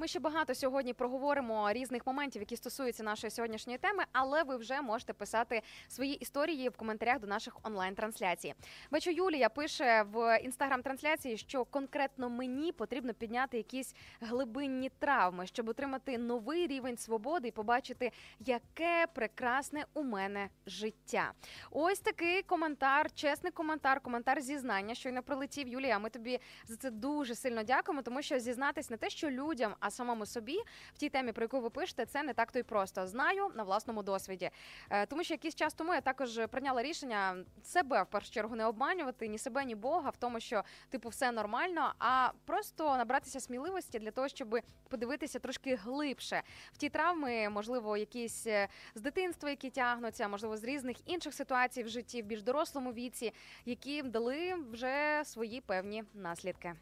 Ми ще багато сьогодні проговоримо різних моментів, які стосуються нашої сьогоднішньої теми, але ви вже можете писати свої історії в коментарях до наших онлайн-трансляцій. Бачу, Юлія пише в інстаграм-трансляції, що конкретно мені потрібно підняти якісь глибинні травми, щоб отримати новий рівень свободи і побачити, яке прекрасне у мене життя. Ось такий коментар, чесний коментар, коментар зізнання, щойно прилетів. Юлія, ми тобі за це дуже сильно дякуємо, тому що зізнатись не те, що людям, а самому собі в тій темі, про яку ви пишете, це не так то й просто. Знаю на власному досвіді. Е, Тому що якийсь час тому я також прийняла рішення себе в першу чергу не обманювати ні себе, ні Бога в тому, що типу все нормально, а просто набратися сміливості для того, щоб подивитися трошки глибше в ті травми, можливо, якісь е, з дитинства, які тягнуться, можливо, з різних інших ситуацій в житті в більш дорослому віці, які дали вже свої певні наслідки.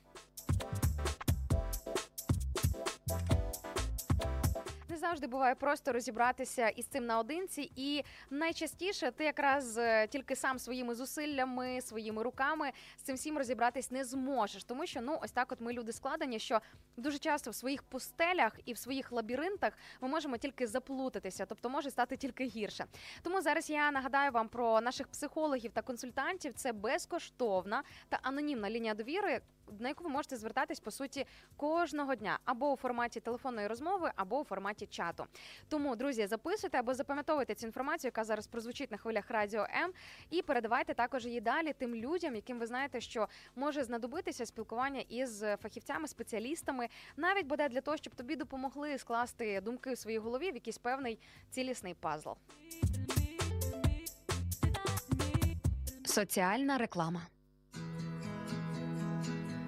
Завжди буває просто розібратися із цим наодинці, і найчастіше ти якраз е, тільки сам своїми зусиллями, своїми руками з цим всім розібратись не зможеш, тому що ну ось так, от ми люди складені, що дуже часто в своїх пустелях і в своїх лабіринтах ми можемо тільки заплутатися, тобто може стати тільки гірше. Тому зараз я нагадаю вам про наших психологів та консультантів. Це безкоштовна та анонімна лінія довіри. На яку ви можете звертатись по суті кожного дня або у форматі телефонної розмови, або у форматі чату. Тому, друзі, записуйте або запам'ятовуйте цю інформацію, яка зараз прозвучить на хвилях радіо М, і передавайте також її далі тим людям, яким ви знаєте, що може знадобитися спілкування із фахівцями, спеціалістами, навіть буде для того, щоб тобі допомогли скласти думки в своїй голові в якийсь певний цілісний пазл. Соціальна реклама.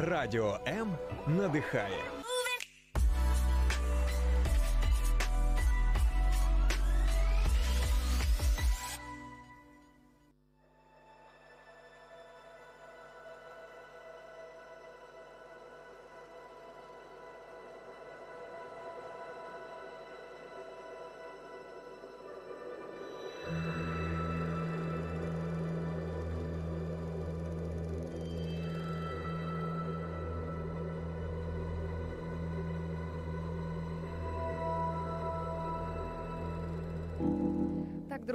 Радіо М надихає.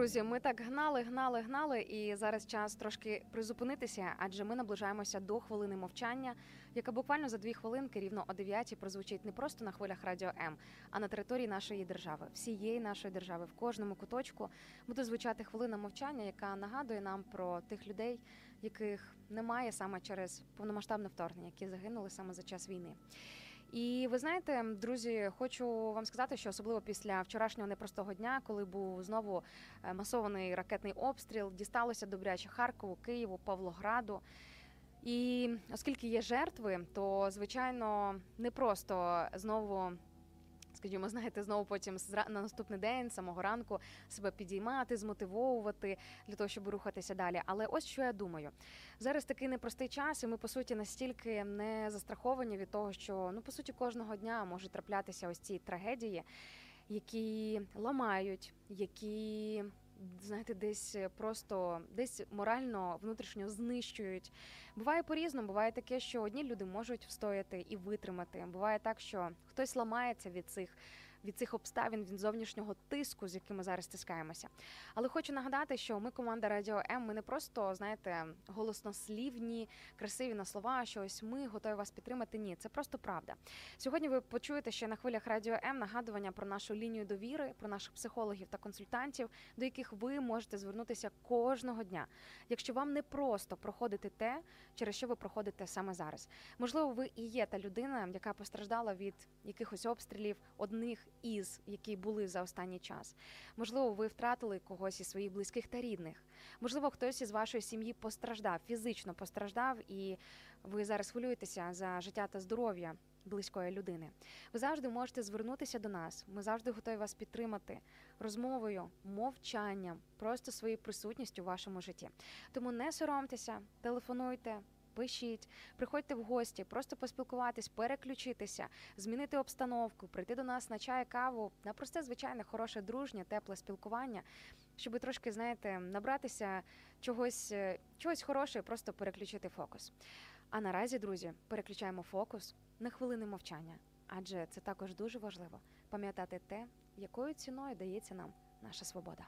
Друзі, ми так гнали, гнали, гнали, і зараз час трошки призупинитися, адже ми наближаємося до хвилини мовчання, яка буквально за дві хвилинки рівно о 9 прозвучить не просто на хвилях радіо М, а на території нашої держави, всієї нашої держави, в кожному куточку буде звучати хвилина мовчання, яка нагадує нам про тих людей, яких немає саме через повномасштабне вторгнення, які загинули саме за час війни. І ви знаєте, друзі, хочу вам сказати, що особливо після вчорашнього непростого дня, коли був знову е, масований ракетний обстріл, дісталося добряче Харкову, Києву, Павлограду. І оскільки є жертви, то звичайно не просто знову. Скажімо, знаєте, знову потім на наступний день, самого ранку, себе підіймати, змотивовувати для того, щоб рухатися далі. Але ось що я думаю: зараз такий непростий час, і ми по суті настільки не застраховані від того, що ну по суті кожного дня можуть траплятися ось ці трагедії, які ламають, які знаєте, десь просто десь морально внутрішньо знищують. Буває по-різному. Буває таке, що одні люди можуть встояти і витримати. Буває так, що хтось ламається від цих. Від цих обставин від зовнішнього тиску, з яким ми зараз стискаємося. Але хочу нагадати, що ми команда Радіо М. Ми не просто знаєте голоснослівні, красиві на слова, що ось ми готові вас підтримати. Ні, це просто правда. Сьогодні ви почуєте ще на хвилях Радіо М нагадування про нашу лінію довіри, про наших психологів та консультантів, до яких ви можете звернутися кожного дня. Якщо вам не просто проходити те, через що ви проходите саме зараз. Можливо, ви і є та людина, яка постраждала від якихось обстрілів, одних із які були за останній час. Можливо, ви втратили когось із своїх близьких та рідних. Можливо, хтось із вашої сім'ї постраждав, фізично постраждав, і ви зараз хвилюєтеся за життя та здоров'я близької людини. Ви завжди можете звернутися до нас. Ми завжди готові вас підтримати розмовою, мовчанням, просто своєю присутністю в вашому житті. Тому не соромтеся, телефонуйте. Пишіть, приходьте в гості, просто поспілкуватись, переключитися, змінити обстановку, прийти до нас на чай, каву, на просте, звичайне, хороше, дружнє, тепле спілкування, щоб трошки, знаєте, набратися чогось, е, чогось хорошого, і просто переключити фокус. А наразі, друзі, переключаємо фокус на хвилини мовчання, адже це також дуже важливо пам'ятати те, якою ціною дається нам наша свобода.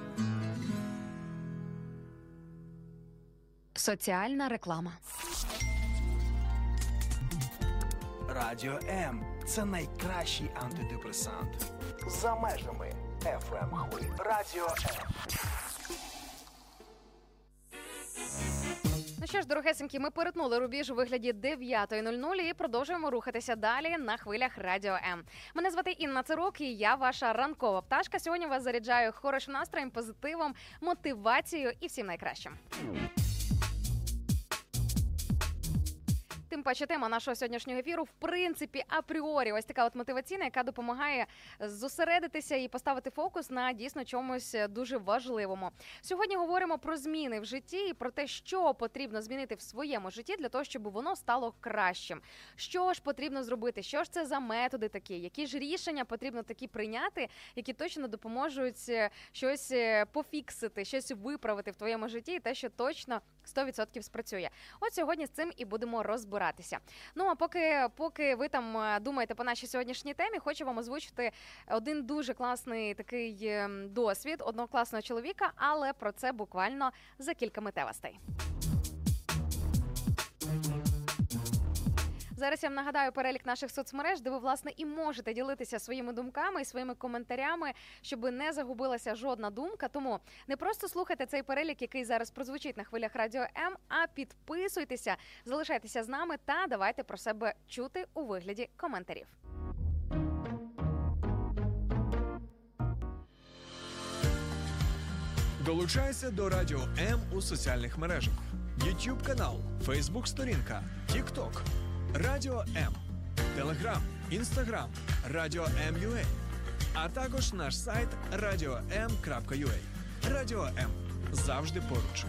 Соціальна реклама. Радіо М це найкращий антидепресант. За межами FM хвиль. Радіо М. Ну що ж, дорогесенькі, ми перетнули рубіж у вигляді 9.00 і продовжуємо рухатися далі на хвилях Радіо М. Мене звати Інна Цирук і я ваша ранкова пташка. Сьогодні вас заряджаю хорошим настроєм, позитивом, мотивацією і всім найкращим. Тим паче тема нашого сьогоднішнього ефіру, в принципі, апріорі, ось така от мотиваційна, яка допомагає зосередитися і поставити фокус на дійсно чомусь дуже важливому. Сьогодні говоримо про зміни в житті і про те, що потрібно змінити в своєму житті для того, щоб воно стало кращим. Що ж потрібно зробити? Що ж це за методи такі? Які ж рішення потрібно такі прийняти, які точно допоможуть е, щось е, пофіксити, щось виправити в твоєму житті, і те, що точно 100% спрацює. От сьогодні з цим і будемо розбиратися. Ну а поки, поки ви там е, думаєте по нашій сьогоднішній темі, хочу вам озвучити один дуже класний такий ем, досвід одного класного чоловіка, але про це буквально за кілька митевостей. Зараз я вам нагадаю перелік наших соцмереж, де ви власне і можете ділитися своїми думками і своїми коментарями, щоб не загубилася жодна думка. Тому не просто слухайте цей перелік, який зараз прозвучить на хвилях радіо М, а підписуйтеся, залишайтеся з нами та давайте про себе чути у вигляді коментарів. Долучайся до Радіо М у соціальних мережах: YouTube канал, Facebook сторінка, TikTok, Радіо М, Телеграм, Інстаграм, Радіо М.Ю.А. а також наш сайт radio.m.ua. Радіо М завжди поруч.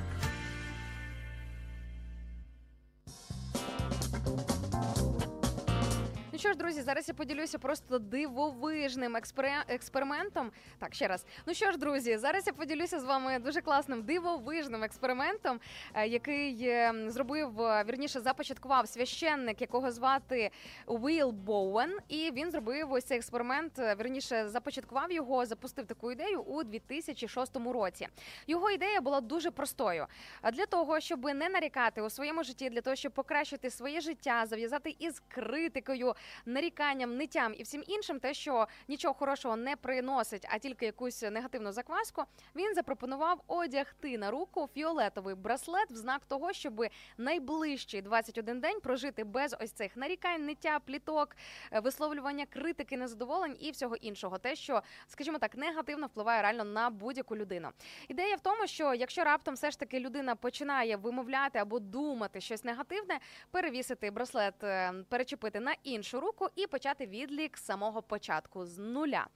Що ж, друзі, зараз я поділюся просто дивовижним експре- експериментом. Так, ще раз. Ну що ж, друзі, зараз я поділюся з вами дуже класним дивовижним експериментом, е, який е, зробив е, вірніше започаткував священник, якого звати Уіл Боуен. І він зробив ось цей експеримент. Вірніше започаткував його, запустив таку ідею у 2006 році. Його ідея була дуже простою. Для того, щоб не нарікати у своєму житті, для того, щоб покращити своє життя, зав'язати із критикою, наріканням, ниттям і всім іншим, те, що нічого хорошого не приносить, а тільки якусь негативну закваску, він запропонував одягти на руку фіолетовий браслет в знак того, щоб найближчий 21 день прожити без ось цих нарікань, ниття, пліток, е, висловлювання критики, незадоволень і всього іншого, те, що, скажімо так, негативно впливає реально на будь-яку людину. Ідея в тому, що якщо раптом все ж таки людина починає вимовляти або думати щось негативне, перевісити браслет, е, перечепити на іншу руку і почати відлік з самого початку з нуля.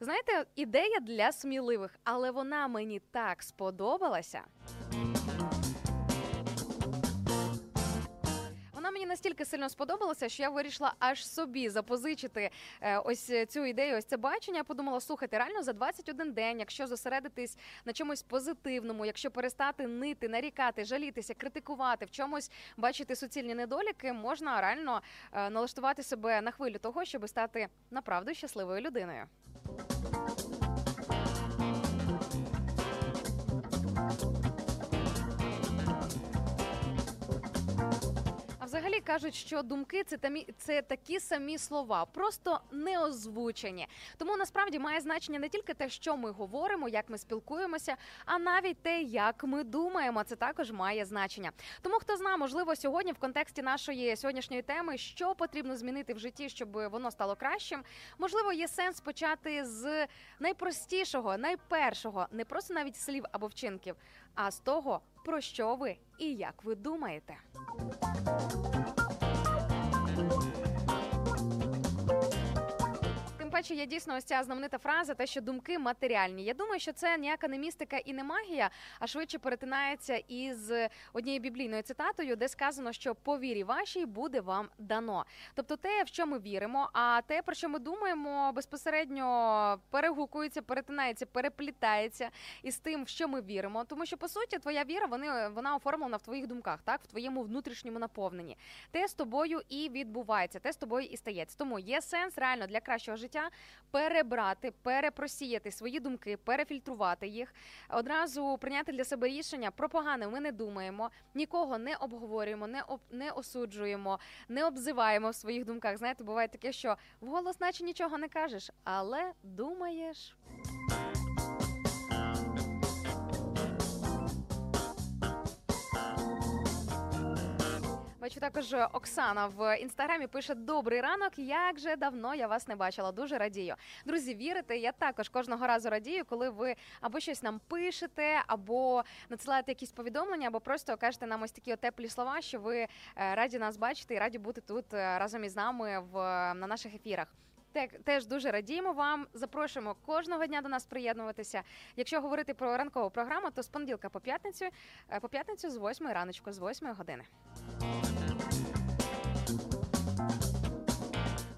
Знаєте, ідея для сміливих, але вона мені так сподобалася. Мені настільки сильно сподобалася, що я вирішила аж собі запозичити е, ось цю ідею, ось це бачення. Я подумала, слухайте, реально за 21 день, якщо зосередитись на чомусь позитивному, якщо перестати нити, нарікати, жалітися, критикувати, в чомусь бачити суцільні недоліки, можна реально е, налаштувати себе на хвилю того, щоб стати направду щасливою людиною. Взагалі кажуть, що думки це тамі це такі самі слова, просто не озвучені. Тому насправді має значення не тільки те, що ми говоримо, як ми спілкуємося, а навіть те, як ми думаємо. Це також має значення. Тому хто знає, можливо, сьогодні в контексті нашої сьогоднішньої теми, що потрібно змінити в житті, щоб воно стало кращим. Можливо, є сенс почати з найпростішого, найпершого, не просто навіть слів або вчинків, а з того, про що ви і як ви думаєте. Паче є дійсно ось ця знаменита фраза, те, що думки матеріальні. Я думаю, що це ніяка не містика і не магія, а швидше перетинається із однією біблійною цитатою, де сказано, що по вірі вашій буде вам дано. Тобто те, в що ми віримо, а те, про що ми думаємо, безпосередньо перегукується, перетинається, переплітається із тим, в що ми віримо. Тому що по суті твоя віра вони, вона оформлена в твоїх думках, так в твоєму внутрішньому наповненні. Те з тобою і відбувається, те з тобою і стається. Тому є сенс реально для кращого життя перебрати, перепросіяти свої думки, перефільтрувати їх, одразу прийняти для себе рішення про погане. Ми не думаємо, нікого не обговорюємо, не об не осуджуємо, не обзиваємо в своїх думках. Знаєте, буває таке, що вголос, наче нічого не кажеш, але думаєш. Бачу також Оксана в інстаграмі пише Добрий ранок. Як же давно я вас не бачила. Дуже радію. Друзі, вірите? Я також кожного разу радію, коли ви або щось нам пишете, або надсилаєте якісь повідомлення, або просто кажете нам ось такі теплі слова, що ви е, раді нас бачити і раді бути тут е, разом із нами в на наших ефірах. Те- Теж дуже радіємо вам. Запрошуємо кожного дня до нас приєднуватися. Якщо говорити про ранкову програму, то з понеділка по п'ятницю, е, по п'ятницю з 8 раночку, з 8 години.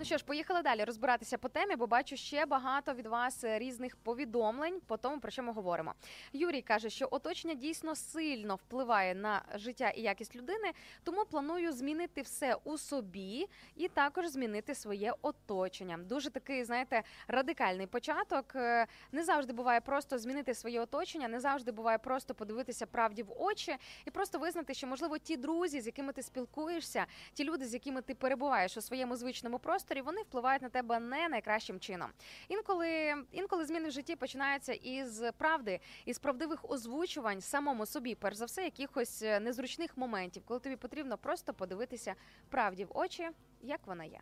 Ну що ж, поїхали далі розбиратися по темі, бо бачу ще багато від вас е, різних повідомлень по тому, про що ми говоримо. Юрій каже, що оточення дійсно сильно впливає на життя і якість людини, тому планую змінити все у собі і також змінити своє оточення. Дуже такий, знаєте, радикальний початок. Е, Не завжди буває просто змінити своє оточення, не завжди буває просто подивитися правді в очі і просто визнати, що можливо ті друзі, з якими ти спілкуєшся, ті люди, з якими ти перебуваєш у своєму звичному просторі, вони впливають на тебе не найкращим чином. Інколи інколи зміни в житті починаються із правди, із правдивих озвучувань самому собі, перш за все, якихось е, незручних моментів, коли тобі потрібно просто подивитися правді в очі, як вона є.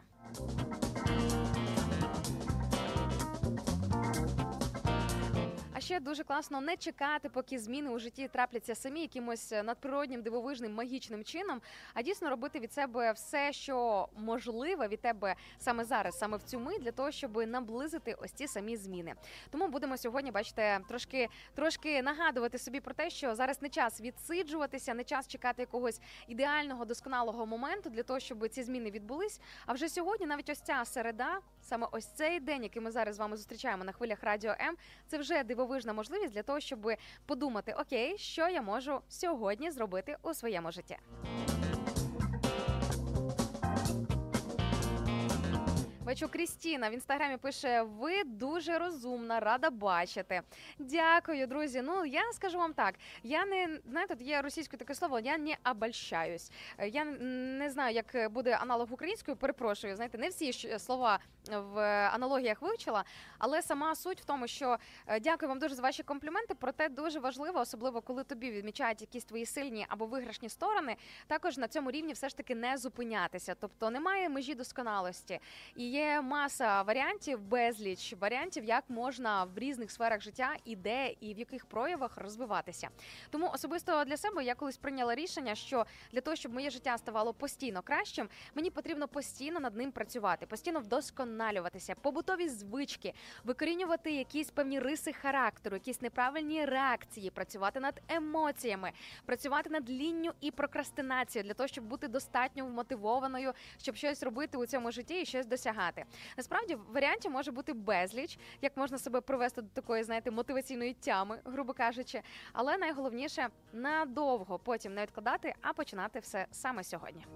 Ще дуже класно не чекати, поки зміни у житті трапляться самі якимось е, надприроднім, дивовижним, магічним чином, а дійсно робити від себе все, що можливе від тебе саме зараз, саме в цю мить, для того, щоб наблизити ось ці самі зміни. Тому будемо сьогодні, бачите, трошки трошки нагадувати собі про те, що зараз не час відсиджуватися, не час чекати якогось ідеального, досконалого моменту для того, щоб ці зміни відбулись. А вже сьогодні, навіть ось ця середа, саме ось цей день, який ми зараз з вами зустрічаємо на хвилях радіо М, це вже дивовижна можливість для того, щоб подумати, окей, що я можу сьогодні зробити у своєму житті. Бачу, Крістіна в інстаграмі пише: ви дуже розумна, рада бачити. Дякую, друзі. Ну я скажу вам так. Я не знаєте, тут є російською таке слово, я не обольщаюсь. Е, Я не знаю, як буде аналог українською. Перепрошую, знаєте, не всі слова в аналогіях вивчила, але сама суть в тому, що е, дякую вам дуже за ваші компліменти. Проте дуже важливо, особливо коли тобі відмічають якісь твої сильні або виграшні сторони, також на цьому рівні все ж таки не зупинятися. Тобто немає межі досконалості. І є маса варіантів, безліч варіантів, як можна в різних сферах життя і де і в яких проявах розвиватися. Тому особисто для себе я колись прийняла рішення, що для того, щоб моє життя ставало постійно кращим, мені потрібно постійно над ним працювати, постійно вдосконалюватися, побутові звички, викорінювати якісь певні риси характеру, якісь неправильні реакції, працювати над емоціями, працювати над лінню і прокрастинацією для того, щоб бути достатньо вмотивованою, щоб щось робити у цьому житті і щось досягати. Насправді варіантів може бути безліч, як можна себе привести до такої, знаєте, мотиваційної тями, грубо кажучи. Але найголовніше надовго потім не відкладати, а починати все саме сьогодні.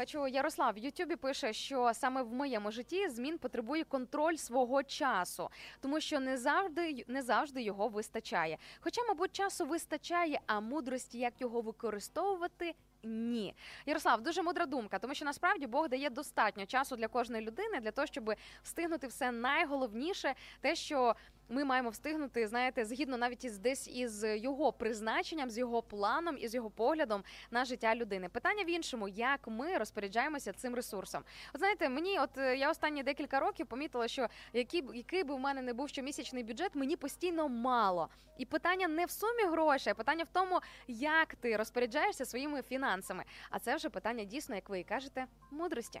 Бачу, Ярослав в Ютубі пише, що саме в моєму житті змін потребує контроль свого часу, тому що не завжди не завжди його вистачає. Хоча, мабуть, часу вистачає, а мудрості, як його використовувати. Ні, Ярослав, дуже мудра думка, тому що насправді Бог дає достатньо часу для кожної людини для того, щоб встигнути все найголовніше, те, що ми маємо встигнути, знаєте, згідно навіть із десь із його призначенням, з його планом і з його поглядом на життя людини. Питання в іншому, як ми розпоряджаємося цим ресурсом. От знаєте, мені, от е, я останні декілька років помітила, що який який би в мене не був щомісячний бюджет, мені постійно мало. І питання не в сумі грошей, а питання в тому, як ти розпоряджаєшся своїми фінансами. А це вже питання дійсно, як ви і кажете, мудрості.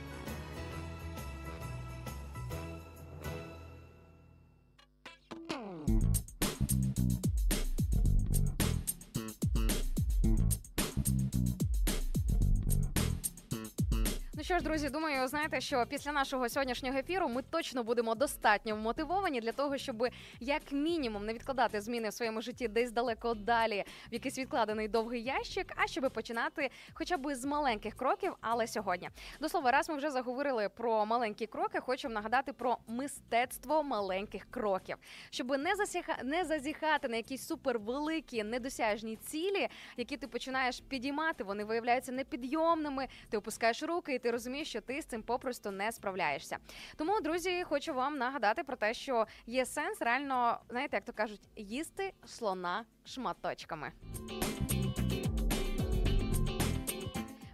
Друзі, думаю, знаєте, що після нашого сьогоднішнього ефіру ми точно будемо достатньо мотивовані для того, щоб як мінімум не відкладати зміни в своєму житті десь далеко далі в якийсь відкладений довгий ящик, а щоб починати хоча б з маленьких кроків, але сьогодні. До слова, раз ми вже заговорили про маленькі кроки, хочу нагадати про мистецтво маленьких кроків, щоб не засіха... не зазіхати на якісь супервеликі недосяжні цілі, які ти починаєш підіймати. Вони виявляються непідйомними. Ти опускаєш руки, і ти розумієш, що ти з цим попросту не справляєшся. Тому, друзі, хочу вам нагадати про те, що є сенс реально, знаєте, як то кажуть, їсти слона шматочками.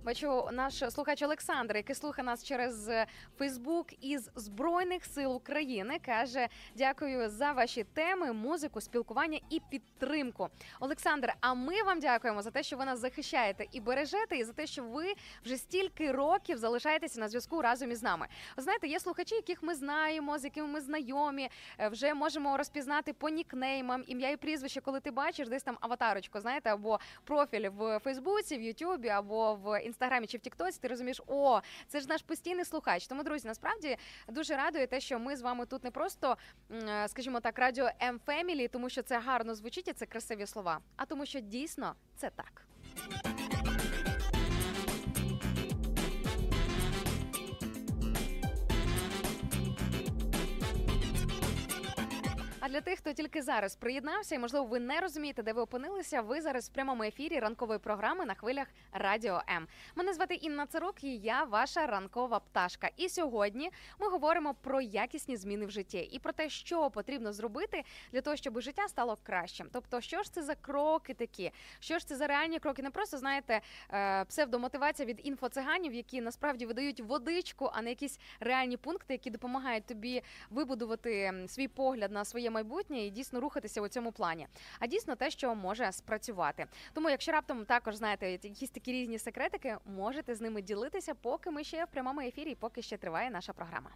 Бачу, наш слухач Олександр, який слухає нас через е, Фейсбук із Збройних сил України, каже: дякую за ваші теми, музику, спілкування і підтримку. Олександр, а ми вам дякуємо за те, що ви нас захищаєте і бережете, і за те, що ви вже стільки років залишаєтеся на зв'язку разом із нами. Знаєте, є слухачі, яких ми знаємо, з якими ми знайомі, е, вже можемо розпізнати по нікнеймам, ім'я і прізвище, коли ти бачиш десь там аватарочку, знаєте, або профіль в Фейсбуці, в Ютубі, або в інстаграмі чи в Тіктоці. Ти розумієш, о, це ж наш постійний слухач. Тому, друзі, насправді дуже радує те, що ми з вами тут не просто, е, скажімо так, радіо М Фемілі, тому що це гарно звучить і це красиві слова, а тому, що дійсно це так. Для тих, хто тільки зараз приєднався, і можливо ви не розумієте, де ви опинилися. Ви зараз в прямому ефірі ранкової програми на хвилях Радіо М. Мене звати Інна Царук, і я ваша ранкова пташка. І сьогодні ми говоримо про якісні зміни в житті і про те, що потрібно зробити для того, щоб життя стало кращим. Тобто, що ж це за кроки такі, що ж це за реальні кроки, не просто знаєте, е, псевдомотивація від інфоциганів, які насправді видають водичку, а не якісь реальні пункти, які допомагають тобі вибудувати свій погляд на своє майбутнє і дійсно рухатися у цьому плані. А дійсно те, що може спрацювати. Тому, якщо раптом також знаєте якісь такі різні секретики, можете з ними ділитися, поки ми ще в прямому ефірі, і поки ще триває наша програма.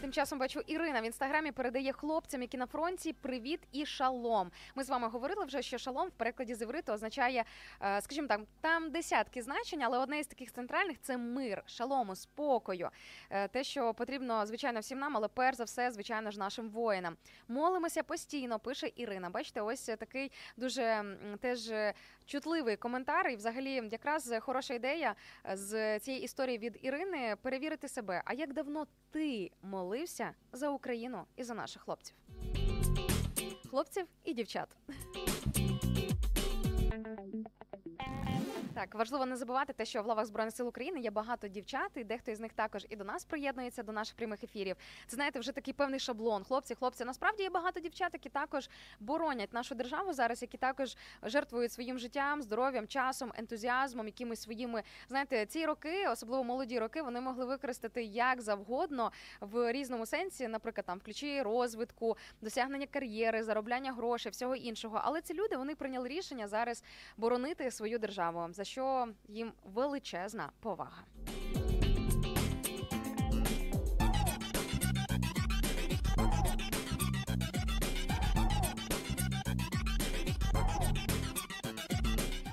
Тим часом бачу, Ірина в інстаграмі передає хлопцям, які на фронті привіт і шалом. Ми з вами говорили вже, що шалом в перекладі з івриту означає, е, скажімо так, там десятки значень, але одне із таких центральних це мир, шалому, спокою. Е, Те, що потрібно, звичайно, всім нам, але перш за все, звичайно ж, нашим воїнам. Молимося постійно, пише Ірина. Бачите, ось такий дуже теж чутливий коментар. І взагалі, якраз хороша ідея е, з цієї історії від Ірини перевірити себе. А як давно ти молився за Україну і за наших хлопців? Хлопців і дівчат. Так, важливо не забувати те, що в лавах збройних сил України є багато дівчат, і дехто із них також і до нас приєднується до наших прямих ефірів. Це знаєте, вже такий певний шаблон. Хлопці, хлопці. Насправді є багато дівчат, які також боронять нашу державу зараз, які також жертвують своїм життям, здоров'ям, часом, ентузіазмом, якимись своїми. Знаєте, ці роки, особливо молоді роки, вони могли використати як завгодно в різному сенсі, наприклад, там ключі розвитку, досягнення кар'єри, заробляння грошей, всього іншого. Але ці люди вони прийняли рішення зараз боронити свою державу, за що їм величезна повага.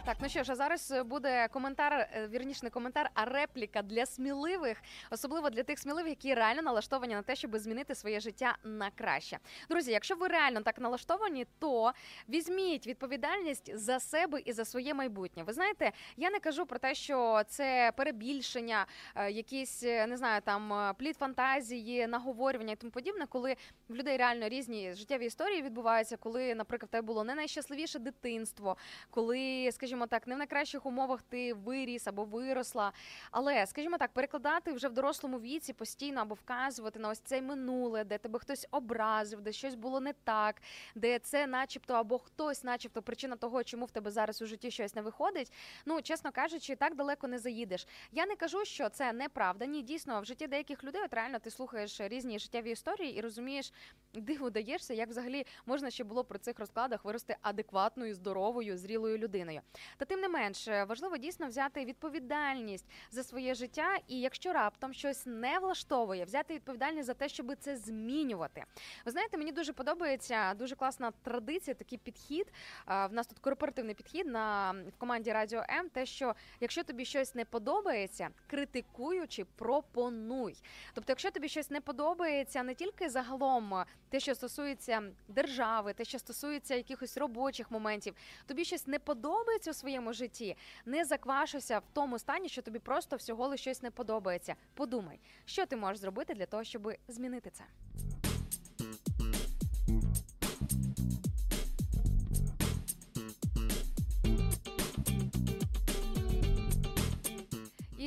Так, ну що ж, а зараз буде коментар, е, вірніше не коментар, а репліка для сміливих, особливо для тих сміливих, які реально налаштовані на те, щоб змінити своє життя на краще. Друзі, якщо ви реально так налаштовані, то візьміть відповідальність за себе і за своє майбутнє. Ви знаєте, я не кажу про те, що це перебільшення, е, якісь е, не знаю, там е, плід фантазії, наговорювання і тому подібне, коли в людей реально різні життєві історії відбуваються, коли, наприклад, в тебе було не найщасливіше дитинство, коли, скажімо так, не в найкращих умовах ти виріс або виросла. Але, скажімо так, перекладати вже в дорослому віці постійно або вказувати на ось це минуле, де тебе хтось образив, де щось було не так, де це, начебто, або хтось, начебто, причина того, чому в тебе зараз у житті щось не виходить. Ну, чесно кажучи, так далеко не заїдеш. Я не кажу, що це неправда. Ні, дійсно, в житті деяких людей, от реально ти слухаєш різні життєві історії і розумієш, диву даєшся, як взагалі можна ще було при цих розкладах вирости адекватною, здоровою, зрілою людиною. Та тим не менш, е, важливо дійсно взяти відповідальність за своє життя, і якщо раптом щось не влаштовує, взяти відповідальність за те, щоб це змінювати. Ви знаєте, мені дуже подобається дуже класна традиція, такий підхід. В нас тут корпоративний підхід на в команді Радіо М. Те, що якщо тобі щось не подобається, критикуючи, пропонуй. Тобто, якщо тобі щось не подобається, не тільки загалом е, те, що стосується держави, те, що стосується якихось робочих моментів, тобі щось не подобається своєму житті, не заквашуйся в тому стані, що тобі просто всього лише щось не подобається. Подумай, що ти можеш зробити для того, щоб змінити це.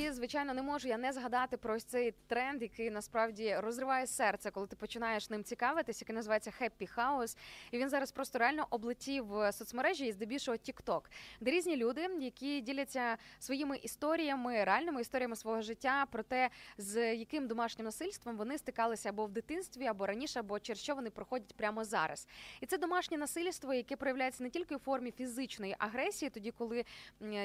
І звичайно не можу я не згадати про цей тренд, який насправді розриває серце, коли ти починаєш ним цікавитись, який називається Happy House. І він зараз просто реально облетів е, соцмережі і здебільшого TikTok, де різні люди, які діляться своїми історіями, реальними історіями свого життя, про те, з яким домашнім насильством вони стикалися або в дитинстві, або раніше, або через що вони проходять прямо зараз. І це домашнє насильство, яке проявляється не тільки у формі фізичної агресії, тоді коли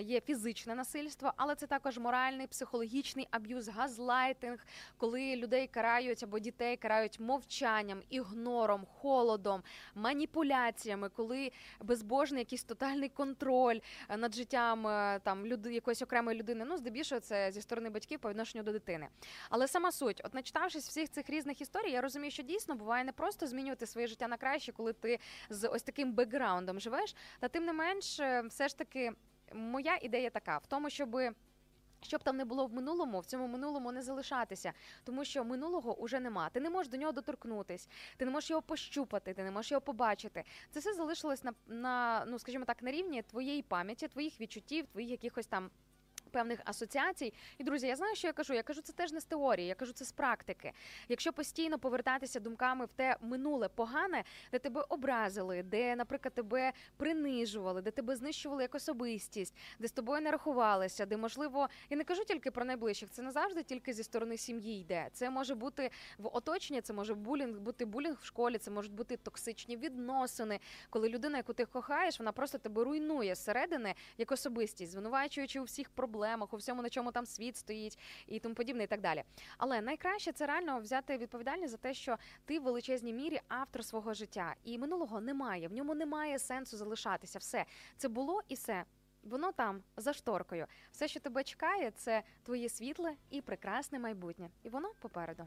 є фізичне насильство, але це також моральний, психологічний аб'юз, газлайтинг, коли людей карають або дітей карають мовчанням, ігнором, холодом, маніпуляціями, коли безбожний якийсь тотальний контроль е, над життям е, там люди якоїсь окремої людини. Ну, здебільшого це зі сторони батьків по відношенню до дитини. Але сама суть, от начитавшись всіх цих різних історій, я розумію, що дійсно буває не просто змінювати своє життя на краще, коли ти з ось таким бекграундом живеш. Та тим не менш, е, все ж таки, моя ідея така в тому, щоби. Щоб там не було в минулому, в цьому минулому не залишатися, тому що минулого уже нема. Ти не можеш до нього доторкнутись, ти не можеш його пощупати, ти не можеш його побачити. Це все залишилось на, на ну скажімо так, на рівні твоєї пам'яті, твоїх відчуттів, твоїх якихось там. Певних асоціацій, і друзі, я знаю, що я кажу. Я кажу це теж не з теорії, я кажу це з практики. Якщо постійно повертатися думками в те минуле погане, де тебе образили, де, наприклад, тебе принижували, де тебе знищували як особистість, де з тобою не рахувалися, де можливо, я не кажу тільки про найближчих, це не завжди тільки зі сторони сім'ї йде. Це може бути в оточенні, це може булінг, бути булінг в школі, це можуть бути токсичні відносини, коли людина, яку ти кохаєш, вона просто тебе руйнує зсередини як особистість, звинувачуючи у всіх проблемах, у всьому, на чому там світ стоїть і тому подібне, і так далі. Але найкраще це реально взяти відповідальність за те, що ти в величезній мірі автор свого життя, і минулого немає. В ньому немає сенсу залишатися. Все це було і все. Воно там за шторкою. Все, що тебе чекає, це твоє світле і прекрасне майбутнє. І воно попереду.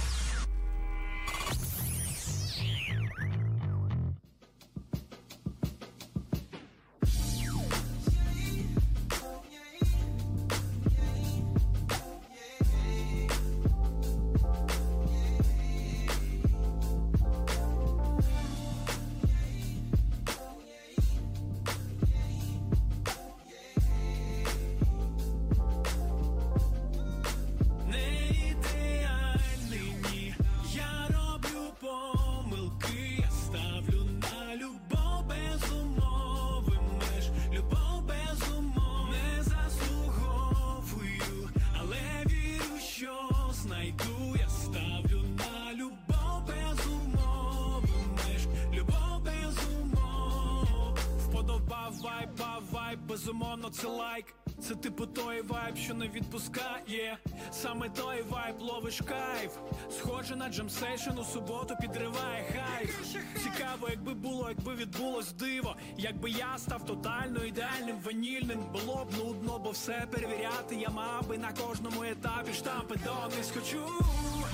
все перевіряти. Я мав би на кожному етапі штампи донись хочу.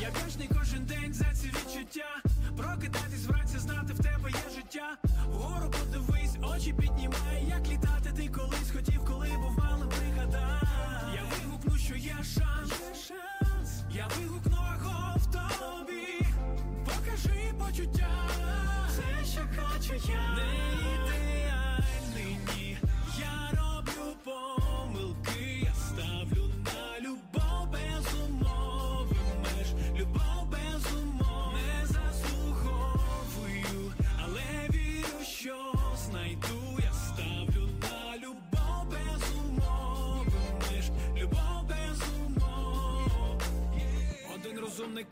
Я вдячний кожен день за ці відчуття. Прокидатись вранці, знати в тебе є життя. Вгору подивись, очі піднімай, як літати ти колись хотів, коли був малим пригадай. Я вигукну, що є шанс. Я вигукну аго в тобі. Покажи почуття. Все, що хочу я.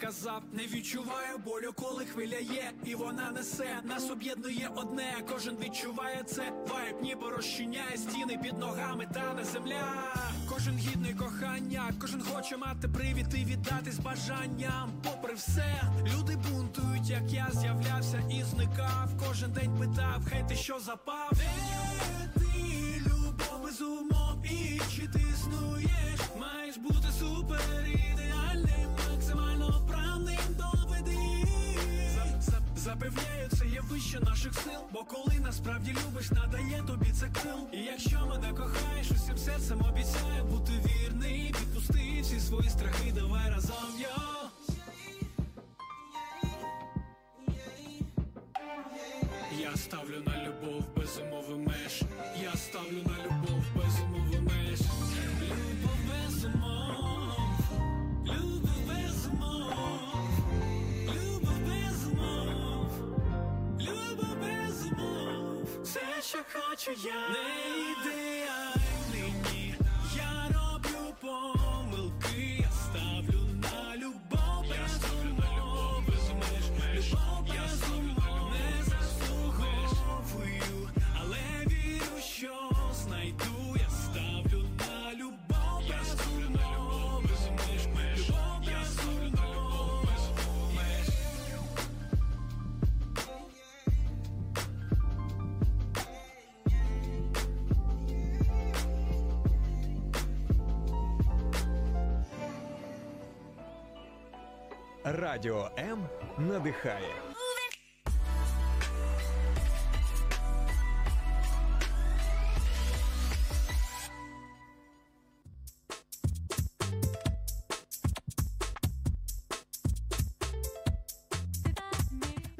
Казав, не відчуваю болю, коли хвиля є, і вона несе, нас об'єднує одне, кожен відчуває це, вайб ніби розчиняє стіни під ногами, тане земля. Кожен гідний кохання, кожен хоче мати привід і віддатись бажанням. Попри все, люди бунтують, як я з'являвся і зникав. Кожен день питав, хай ти що запав. Вище наших сил. Бо коли насправді любиш, надає тобі це крил. І якщо мене кохаєш, усім серцем обіцяю бути вірний. Відпусти всі свої страхи, давай разом я. Я ставлю на любов без умови меж. Я ставлю на любов Все, що хочу я. Не ідеальний, Радіо М надихає.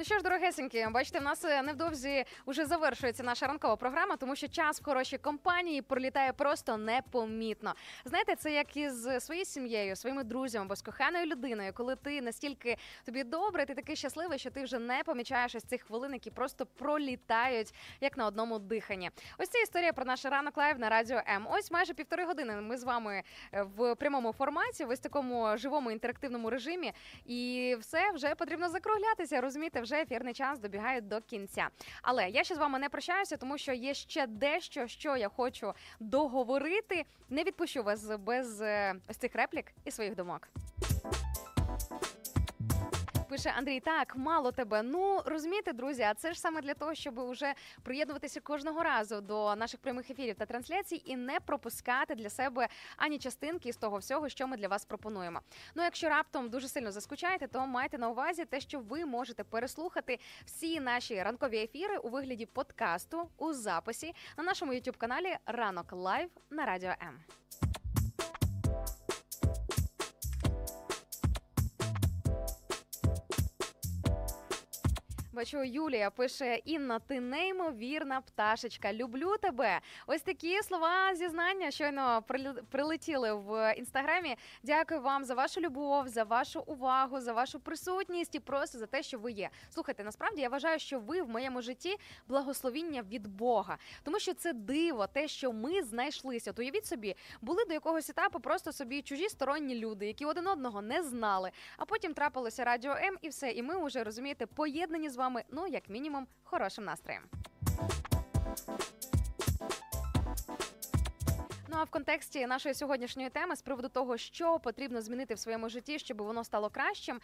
Що ж, дорогесенькі, бачите, в нас е, невдовзі вже завершується наша ранкова програма, тому що час в хорошій компанії пролітає просто непомітно. Знаєте, це як із своєю сім'єю, своїми друзями або з коханою людиною, коли ти настільки тобі добре, ти такий щасливий, що ти вже не помічаєш ось цих хвилин, які просто пролітають як на одному диханні. Ось це історія про наш ранок Live на радіо М. Ось майже півтори години. Ми з вами е, в прямому форматі, в ось такому живому інтерактивному режимі. І все вже потрібно закруглятися. Розумієте, вже ефірний час добігає до кінця. Але я ще з вами не прощаюся, тому що є ще дещо, що я хочу договорити. Не відпущу вас без е, ось цих реплік і своїх думок. Пише Андрій, так мало тебе. Ну розумієте, друзі, а це ж саме для того, щоб уже приєднуватися кожного разу до наших прямих ефірів та трансляцій і не пропускати для себе ані частинки з того всього, що ми для вас пропонуємо. Ну, якщо раптом дуже сильно заскучаєте, то майте на увазі те, що ви можете переслухати всі наші ранкові ефіри у вигляді подкасту у записі на нашому youtube каналі Ранок Live на радіо М. Бачу, Юлія пише: Інна, ти неймовірна пташечка. Люблю тебе. Ось такі слова зізнання щойно прилетіли в інстаграмі. Дякую вам за вашу любов, за вашу увагу, за вашу присутність і просто за те, що ви є. Слухайте, насправді я вважаю, що ви в моєму житті благословіння від Бога, тому що це диво, те, що ми знайшлися. От уявіть собі, були до якогось етапу просто собі чужі сторонні люди, які один одного не знали. А потім трапилося радіо М, і все. І ми вже розумієте, поєднані з вами, ну як мінімум, хорошим настроєм. Ну а в контексті нашої сьогоднішньої теми з приводу того, що потрібно змінити в своєму житті, щоб воно стало кращим,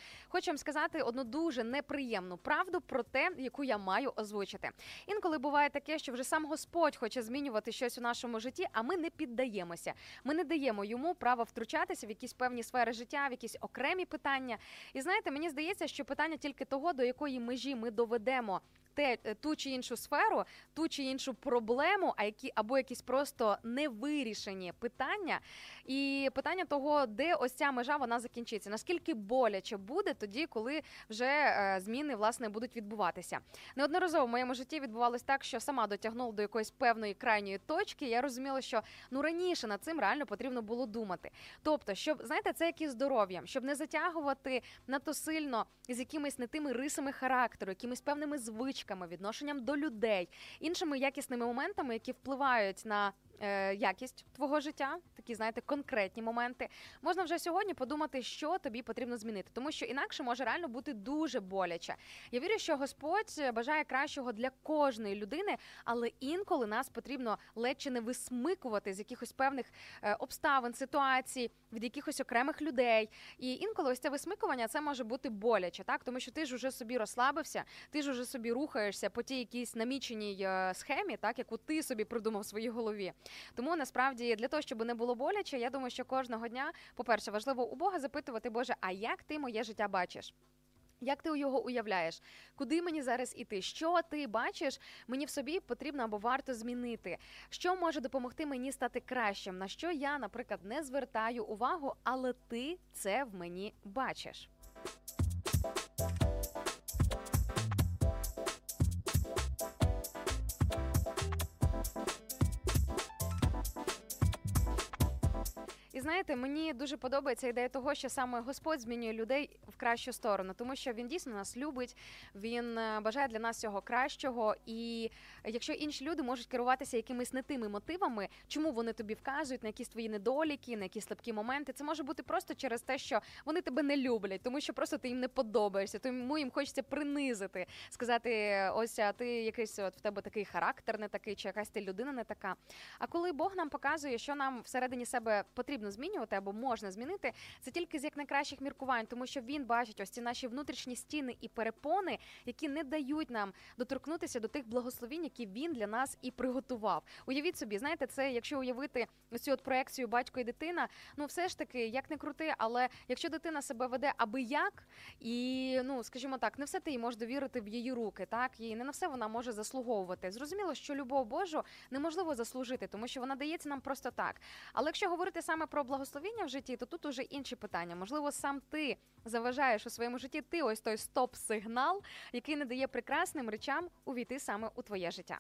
вам сказати одну дуже неприємну правду про те, яку я маю озвучити. Інколи буває таке, що вже сам Господь хоче змінювати щось у нашому житті, а ми не піддаємося. Ми не даємо йому права втручатися в якісь певні сфери життя, в якісь окремі питання. І знаєте, мені здається, що питання тільки того, до якої межі ми доведемо. Те е, ту чи іншу сферу, ту чи іншу проблему, а які або якісь просто невирішені питання, і питання того, де ось ця межа вона закінчиться. Наскільки боляче буде тоді, коли вже е, зміни власне будуть відбуватися? Неодноразово в моєму житті відбувалось так, що сама дотягнула до якоїсь певної крайньої точки. Я розуміла, що ну раніше над цим реально потрібно було думати. Тобто, щоб знаєте, це як і здоров'ям, щоб не затягувати надто сильно з якимись не тими рисами характеру, якимись певними звичками, відношенням до людей, іншими якісними моментами, які впливають на е, якість твого життя, такі знаєте, конкретні моменти. Можна вже сьогодні подумати, що тобі потрібно змінити, тому що інакше може реально бути дуже боляче. Я вірю, що Господь бажає кращого для кожної людини, але інколи нас потрібно ледь чи не висмикувати з якихось певних е, обставин, ситуацій, від якихось окремих людей. І інколи ось це висмикування це може бути боляче, так тому що ти ж уже собі розслабився, ти ж уже собі рухаєшся по тій якійсь наміченій е, схемі, так яку ти собі придумав в своїй голові. Тому насправді для того, щоб не було боляче, я думаю, що кожного дня, по-перше, важливо у Бога запитувати, Боже, а як ти моє життя бачиш? Як ти його уявляєш? Куди мені зараз іти? Що ти бачиш? Мені в собі потрібно або варто змінити? Що може допомогти мені стати кращим? На що я, наприклад, не звертаю увагу, але ти це в мені бачиш? Знаєте, мені дуже подобається ідея того, що саме Господь змінює людей в кращу сторону, тому що він дійсно нас любить, він е, бажає для нас цього кращого. І якщо інші люди можуть керуватися якимись не тими мотивами, чому вони тобі вказують на якісь твої недоліки, на якісь слабкі моменти, це може бути просто через те, що вони тебе не люблять, тому що просто ти їм не подобаєшся, тому їм хочеться принизити, сказати: ось а ти якийсь от в тебе такий характер, не такий, чи якась ти людина не така. А коли Бог нам показує, що нам всередині себе потрібно змінювати або можна змінити, це тільки з як найкращих міркувань, тому що він бачить ось ці наші внутрішні стіни і перепони, які не дають нам доторкнутися до тих благословінь, які він для нас і приготував. Уявіть собі, знаєте, це якщо уявити ось цю от проекцію батько і дитина, ну все ж таки, як не крути, але якщо дитина себе веде аби як, і ну скажімо так, не все ти їй можеш довірити в її руки, так і не на все вона може заслуговувати. Зрозуміло, що любов Божу неможливо заслужити, тому що вона дається нам просто так. Але якщо говорити саме про благословіння в житті, то тут уже інші питання. Можливо, сам ти заважаєш у своєму житті. Ти ось той стоп-сигнал, який не дає прекрасним речам увійти саме у твоє життя.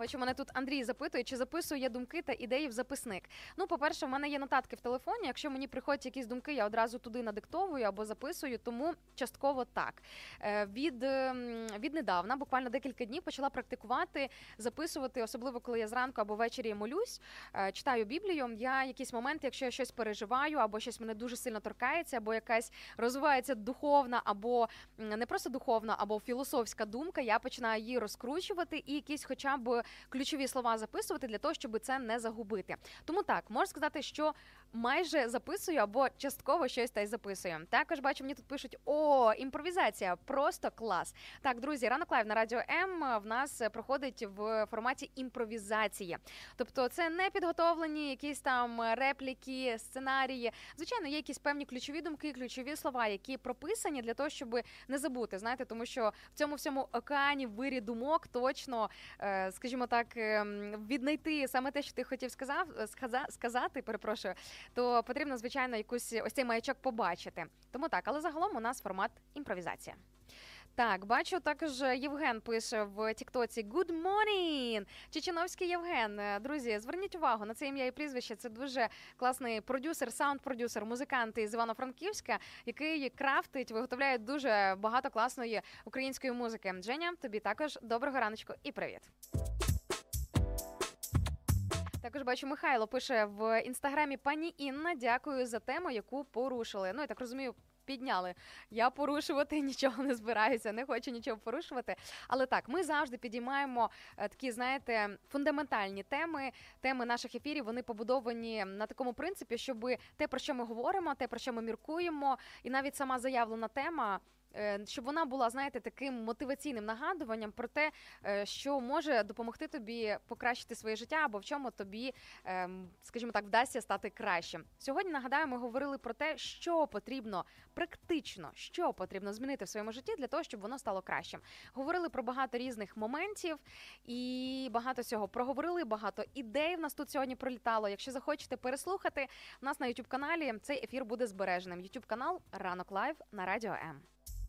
Бачу, мене тут Андрій запитує, чи записую я думки та ідеї в записник. Ну, по-перше, в мене є нотатки в телефоні. Якщо мені приходять якісь думки, я одразу туди надиктовую або записую, тому частково так. Е, Від, ем, віднедавна, буквально декілька днів, почала практикувати, записувати, особливо коли я зранку або ввечері молюсь, е, читаю Біблію. Я якісь моменти, якщо я щось переживаю, або щось мене дуже сильно торкається, або якась розвивається духовна, або не просто духовна, або філософська думка, я починаю її розкручувати і якісь, хоча б ключові слова записувати для того, щоб це не загубити. Тому так можна сказати, що майже записую або частково щось та й записую. Також бачу, мені тут пишуть: о, імпровізація, просто клас. Так, друзі, ранок Live на радіо М в нас проходить в форматі імпровізації. Тобто, це не підготовлені якісь там репліки, сценарії. Звичайно, є якісь певні ключові думки, ключові слова, які прописані для того, щоб не забути. Знаєте, тому що в цьому всьому океані вирі думок точно, е, скажімо так, ем, віднайти саме те, що ти хотів сказав, сказа- сказати, перепрошую, то потрібно, звичайно, якусь ось цей маячок побачити. Тому так, але загалом у нас формат імпровізація. Так, бачу, також Євген пише в Тіктоці Good morning! Чеченовський Євген. Друзі, зверніть увагу на це ім'я і прізвище. Це дуже класний продюсер, саунд-продюсер, музикант із Івано-Франківська, який крафтить, виготовляє дуже багато класної української музики. Женя, тобі також доброго раночку і привіт. Також бачу, Михайло пише в інстаграмі пані Інна. Дякую за тему, яку порушили. Ну я так розумію. Підняли. Я порушувати <laughs> нічого не збираюся, не хочу нічого порушувати. Але так, ми завжди підіймаємо е, такі, знаєте, фундаментальні теми. Теми наших ефірів вони побудовані на такому принципі, щоб те, про що ми говоримо, те, про що ми міркуємо, і навіть сама заявлена тема. Е, Щоб вона була, знаєте, таким мотиваційним нагадуванням про те, е, що може допомогти тобі покращити своє життя, або в чому тобі, ем, скажімо так, вдасться стати кращим. Сьогодні нагадаю, ми говорили про те, що потрібно практично, що потрібно змінити в своєму житті для того, щоб воно стало кращим. Говорили про багато різних моментів і багато всього проговорили. Багато ідей в нас тут сьогодні пролітало. Якщо захочете переслухати, у нас на youtube каналі цей ефір буде збереженим. youtube канал Ранок Live на радіо М.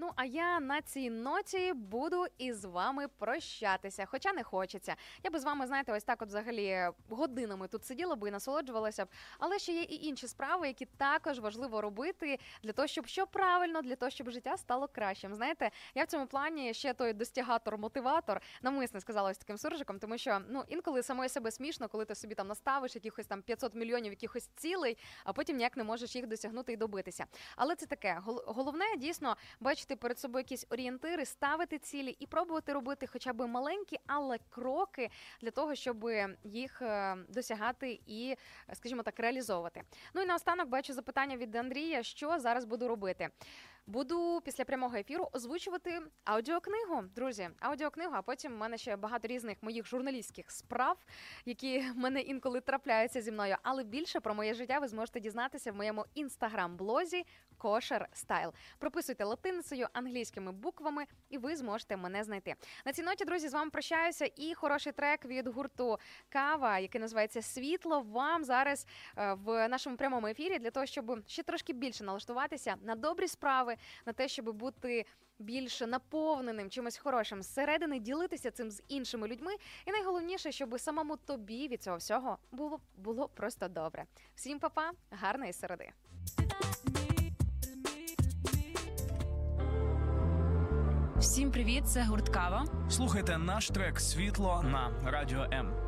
Ну а я на цій ноті буду із вами прощатися, хоча не хочеться. Я би з вами, знаєте, ось так, от взагалі годинами тут сиділа би і насолоджувалася б. Але ще є і інші справи, які також важливо робити для того, щоб що правильно, для того, щоб життя стало кращим. Знаєте, я в цьому плані ще той достігатор-мотиватор навмисне сказала ось таким суржиком, тому що ну інколи самої себе смішно, коли ти собі там наставиш якихось там 500 мільйонів якихось цілей, а потім ніяк не можеш їх досягнути і добитися. Але це таке головне дійсно бачити перед собою якісь орієнтири, ставити цілі і пробувати робити хоча б маленькі, але кроки для того, щоб їх е, досягати і, скажімо так, реалізовувати. Ну і наостанок бачу запитання від Андрія, що зараз буду робити. Буду після прямого ефіру озвучувати аудіокнигу, друзі. Аудіокнигу, а потім в мене ще багато різних моїх журналістських справ, які мене інколи трапляються зі мною. Але більше про моє життя ви зможете дізнатися в моєму інстаграм-блозі Кошер Стайл. Прописуйте латиницею, англійськими буквами, і ви зможете мене знайти. На цій ноті, друзі, з вами прощаюся. І хороший трек від гурту Кава, який називається Світло. Вам зараз е, в нашому прямому ефірі для того, щоб ще трошки більше налаштуватися на добрі справи, на те, щоб бути більш наповненим чимось хорошим зсередини, ділитися цим з іншими людьми. І найголовніше, щоб самому тобі від цього всього було було просто добре. Всім па-па, гарної середи. Всім привіт, це гурт Кава. Слухайте наш трек Світло на Радіо М.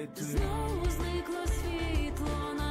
ти знову зникло світло на.